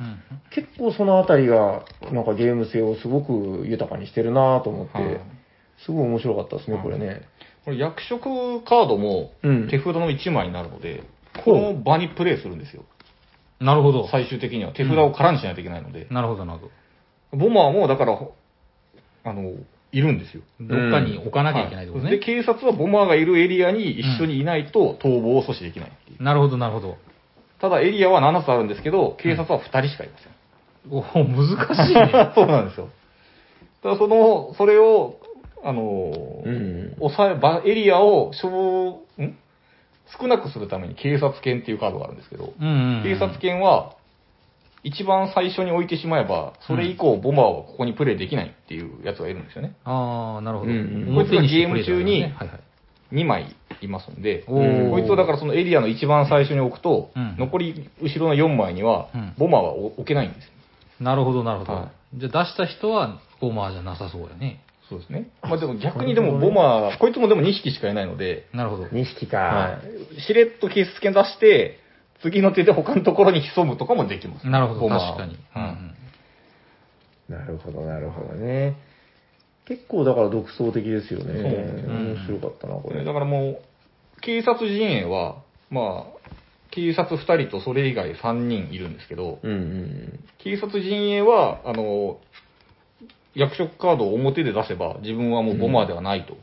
結構そのあたりが、なんかゲーム性をすごく豊かにしてるなと思って、はいすごい面白かったですね、はいこれね。これ役職カードもうん手札の1枚になるので、この場にプレイするんですよ。なるほど。最終的には手札を空にしないといけないので。なるほど、なるほど。ボマーもだから、あの、いるんですよ。どっかに置かなきゃいけないってことね。で、警察はボマーがいるエリアに一緒にいないと逃亡を阻止できないっていう。なるほど、なるほど。ただエリアは7つあるんですけど、警察は2人しかいません。おお難しいね。(laughs) そうなんですよ。ただその、それを、あのーうん抑え、ばエリアを小、ん少なくするために警察犬っていうカードがあるんですけど、うんうんうん。警察犬は、一番最初に置いてしまえば、それ以降、ボマーはここにプレイできないっていうやつがいるんですよね。ああ、なるほど。うんこいつがゲーム中にプレイだからね2枚いますんで。こいつをだからそのエリアの一番最初に置くと、うん残り後ろの4枚にはうん、ボマーは置けないんですよ。なるほど、なるほど。はじゃあ出した人はボマーじゃなさそうやね。そうですね。まあでも逆にでもボマー、こいつもでも2匹しかいないので、なるほど。2匹か。はい。しれっと警察犬出して、次の手で他のところに潜むとかもできます。なるほど、確かに。うんうんなるほど、なるほどね。結構だから独創的ですよね。そううん面白かったな、これ。これだからもう、警察陣営は、まあ、警察2人とそれ以外3人いるんですけど、うんうん警察陣営は、あの、役職カードを表で出せば、自分はもうボマーではないと、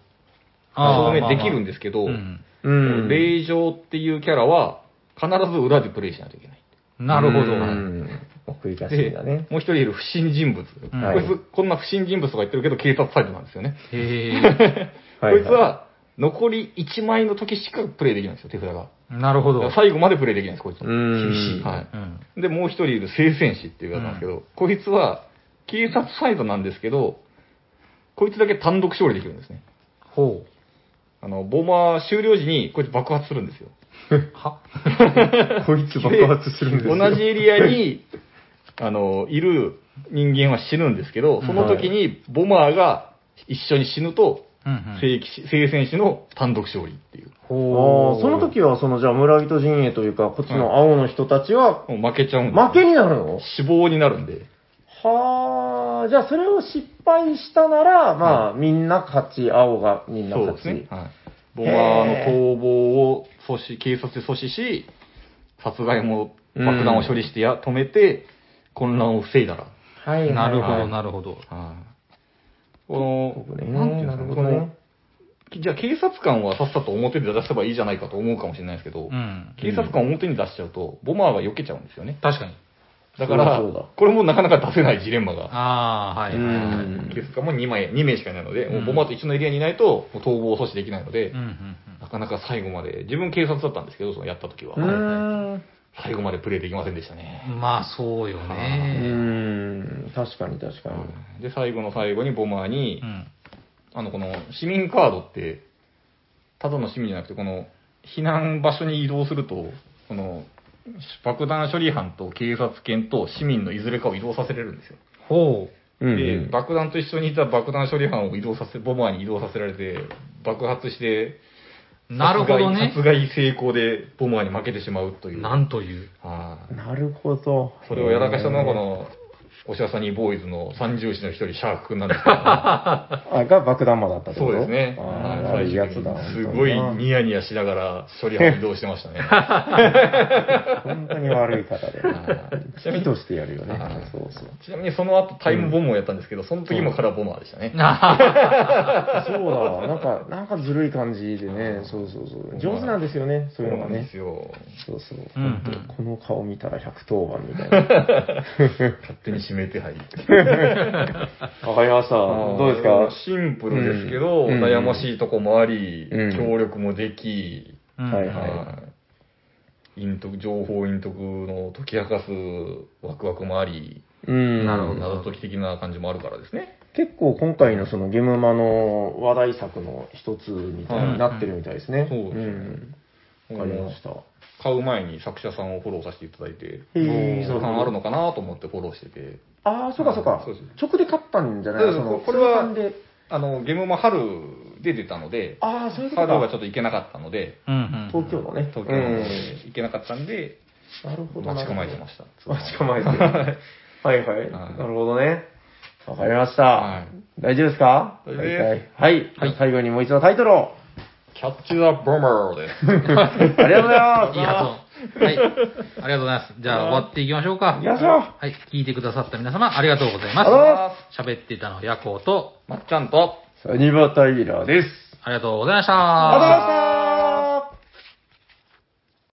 証明できるんでですけど、うんうん。うん。令状っていうキャラは、必ず裏でプレイしないといけない。なるほど。うん。送り出しで、だね。もう一人いる不審人物。んこいつ、こんな不審人物とか言ってるけど、警察サイドなんですよね。へえ。(laughs) はこいつ、は、残り1枚の時しかプレイできないんですよ、手札が。なるほど。最後までプレイできないんです、こいつ。うん。厳しい。はうんい。で、もう一人いる聖戦士っていうやつなんですけど、こいつは、警察サイドなんですけど、こいつだけ単独勝利できるんですね。ほあの、ボマー終了時に、こいつ爆発するんですよ。う。は？(laughs) こいつ爆発するんですよ。同じエリアに、あの、いる人間は死ぬんですけど、その時にボマーが一緒に死ぬと、うんうん聖騎士聖戦士の単独勝利っていう。ほう。その時は、その、じゃあ、村人陣営というか、こっちの青の人たちは、もう負けちゃうん負けになるの死亡になるんで。はあ、じゃあ、それを失敗したなら、まあ、みんな勝ち、青がみんな勝ち。そうですね。はい。ボマーの逃亡を阻止、警察で阻止し、殺害も爆弾を処理してや、止めて、混乱を防いだら。はいはい。なるほど、はいなるほど。はい。この、ねなんていうんですかね、るほどねの、じゃあ警察官はさっさと表で出せばいいじゃないかと思うかもしれないですけど、うん。警察官を表に出しちゃうと、ボマーが避けちゃうんですよね。確かに。だからこれもなかなか出せないジレンマが。ああ、はいはいはい。うん警察官も2枚、2名しかいないので、うんもうボマーと一緒のエリアにいないと、もう逃亡を阻止できないので、うんうんなかなか最後まで、自分警察だったんですけど、そのやった時は。最後までプレイできませんでしたね。うん。まあ、そうようね。ーん。確かに確かに。で、最後の最後にボマーにう、ん。あの、この市民カードって、ただの市民じゃなくて、この避難場所に移動すると、この爆弾処理班と警察犬と市民のいずれかを移動させれるんですよ。ほうんで、うん。爆弾と一緒にいた爆弾処理班を移動させ、ボマーに移動させられて、爆発して、う。なるほどね殺。害殺害成功でボマーに負けてしまうという。なんという。はいなるほど。それをやらかしたのがこの、おしゃさにボーイズの三重士の一人、シャーク君なんですけど、(laughs) あ、が爆弾魔だったってこと？そうですね。あはいー悪いやつだ。すごい本ニヤニヤしながら処理班移動してましたね。(laughs) 本当に悪い方ではい。好きとしてやるよねはい。そうそう。ちなみにその後タイムボムをやったんですけど、その時もカラーボマーでしたね。そうだ、なんか、なんかずるい感じでね、そうそうそう。上手なんですよね、そういうのがねなんです。よ。そうそう。この顔見たら110番みたいな。(laughs) 勝手に指名手配。(laughs) りました。どうですか？シンプルですけど、うん悩ましいとこもあり、うん協力もでき、うんはいはいはい陰徳、情報陰徳の解き明かすワクワクもあり、うん。なるほど謎解き的な感じもあるからですね。結構今回のそのゲームマの話題作の一つみたいになってるみたいですね。そうですねん。わかりました。買う前に作者さんをフォローさせていただいて、へーそうあるのかなと思ってフォローしてて、ああ、そうかそうかそうです。直で買ったんじゃない？そうその、これは。あの、ゲームも春で出たので、ああ、そういうことか。春はちょっと行けなかったので、うんうん。東京のね。東京の行けなかったんで、なるほど。待ち構えてました。待ち構えてる。(laughs) はいはい。なるほどね。わかりました。はい大丈夫ですか？大丈夫ですはい。はい。はい最後にもう一度タイトルを。キャッチ・ザ・ボマーです。(laughs) ありがとうございます。いい発音。はい。ありがとうございます。じゃあ終わっていきましょうか。行きましょうはい。聞いてくださった皆様、ありがとうございまありがとうございます喋っていたのはヤコウと、まっちゃんと、サニバタイラーです。ありがとうございました。ありがとうございました